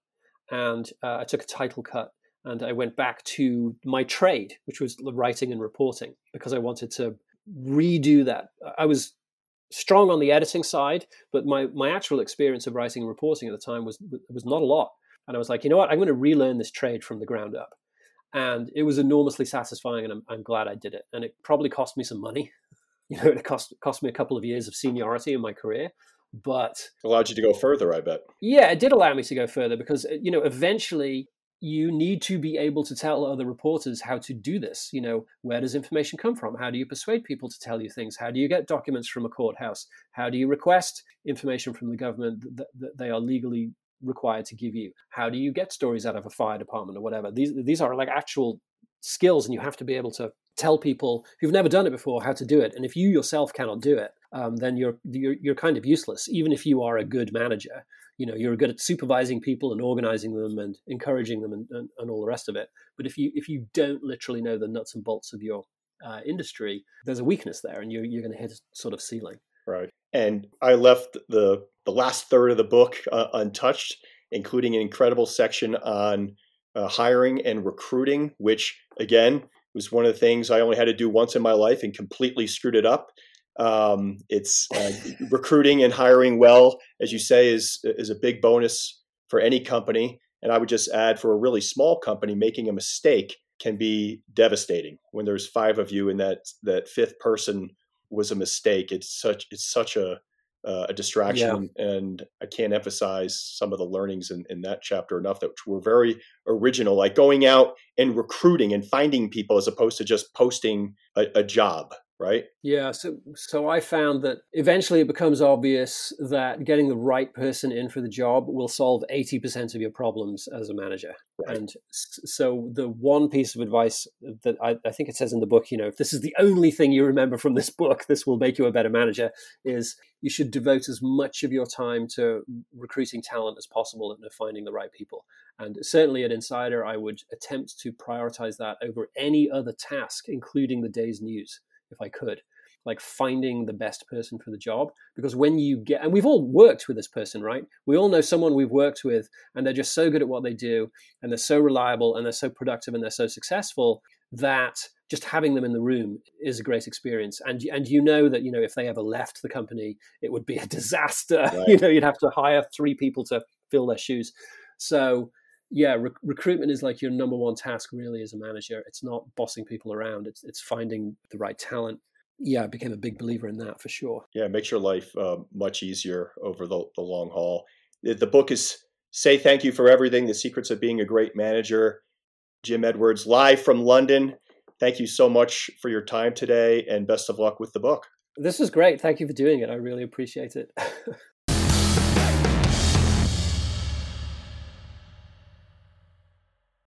and uh, I took a title cut and I went back to my trade, which was writing and reporting, because I wanted to redo that. I was strong on the editing side, but my, my actual experience of writing and reporting at the time was was not a lot. And I was like, you know what? I'm going to relearn this trade from the ground up. And it was enormously satisfying, and I'm, I'm glad I did it. And it probably cost me some money. You know, it cost cost me a couple of years of seniority in my career, but allowed you to go further. I bet. Yeah, it did allow me to go further because uh, you know eventually you need to be able to tell other reporters how to do this. You know, where does information come from? How do you persuade people to tell you things? How do you get documents from a courthouse? How do you request information from the government that, that they are legally required to give you? How do you get stories out of a fire department or whatever? These these are like actual skills, and you have to be able to tell people who've never done it before how to do it. And if you yourself cannot do it, um, then you're, you're you're kind of useless. Even if you are a good manager, you know you're good at supervising people and organizing them and encouraging them and, and, and all the rest of it. But if you if you don't literally know the nuts and bolts of your uh, industry, there's a weakness there, and you're you're going to hit a sort of ceiling. Right. And I left the the last third of the book uh, untouched, including an incredible section on uh, hiring and recruiting, which again was one of the things I only had to do once in my life and completely screwed it up. Um, it's uh, recruiting and hiring well, as you say, is is a big bonus for any company. And I would just add, for a really small company, making a mistake can be devastating. When there's five of you and that that fifth person was a mistake, it's such it's such a uh, a distraction. Yeah. And I can't emphasize some of the learnings in, in that chapter enough that were very original, like going out and recruiting and finding people as opposed to just posting a, a job right? Yeah, so so I found that eventually it becomes obvious that getting the right person in for the job will solve 80% of your problems as a manager. Right. And so the one piece of advice that I, I, think it says in the book, you know, if this is the only thing you remember from this book, this will make you a better manager, is you should devote as much of your time to recruiting talent as possible and finding the right people. And certainly at Insider, I would attempt to prioritize that over any other task, including the day's news if I could, like finding the best person for the job. Because when you get, and we've all worked with this person, right? We all know someone we've worked with, and they're just so good at what they do, and they're so reliable, and they're so productive, and they're so successful that just having them in the room is a great experience. And and you know that you know if they ever left the company, it would be a disaster. Right. you know, you'd have to hire three people to fill their shoes. So yeah, re- recruitment is like your number one task really as a manager. It's not bossing people around. It's it's finding the right talent. Yeah, I became a big believer in that for sure. Yeah, it makes your life uh, much easier over the, the long haul. The book is Say Thank You for Everything The Secrets of Being a Great Manager. Jim Edwards, live from London. Thank you so much for your time today and best of luck with the book. This is great. Thank you for doing it. I really appreciate it.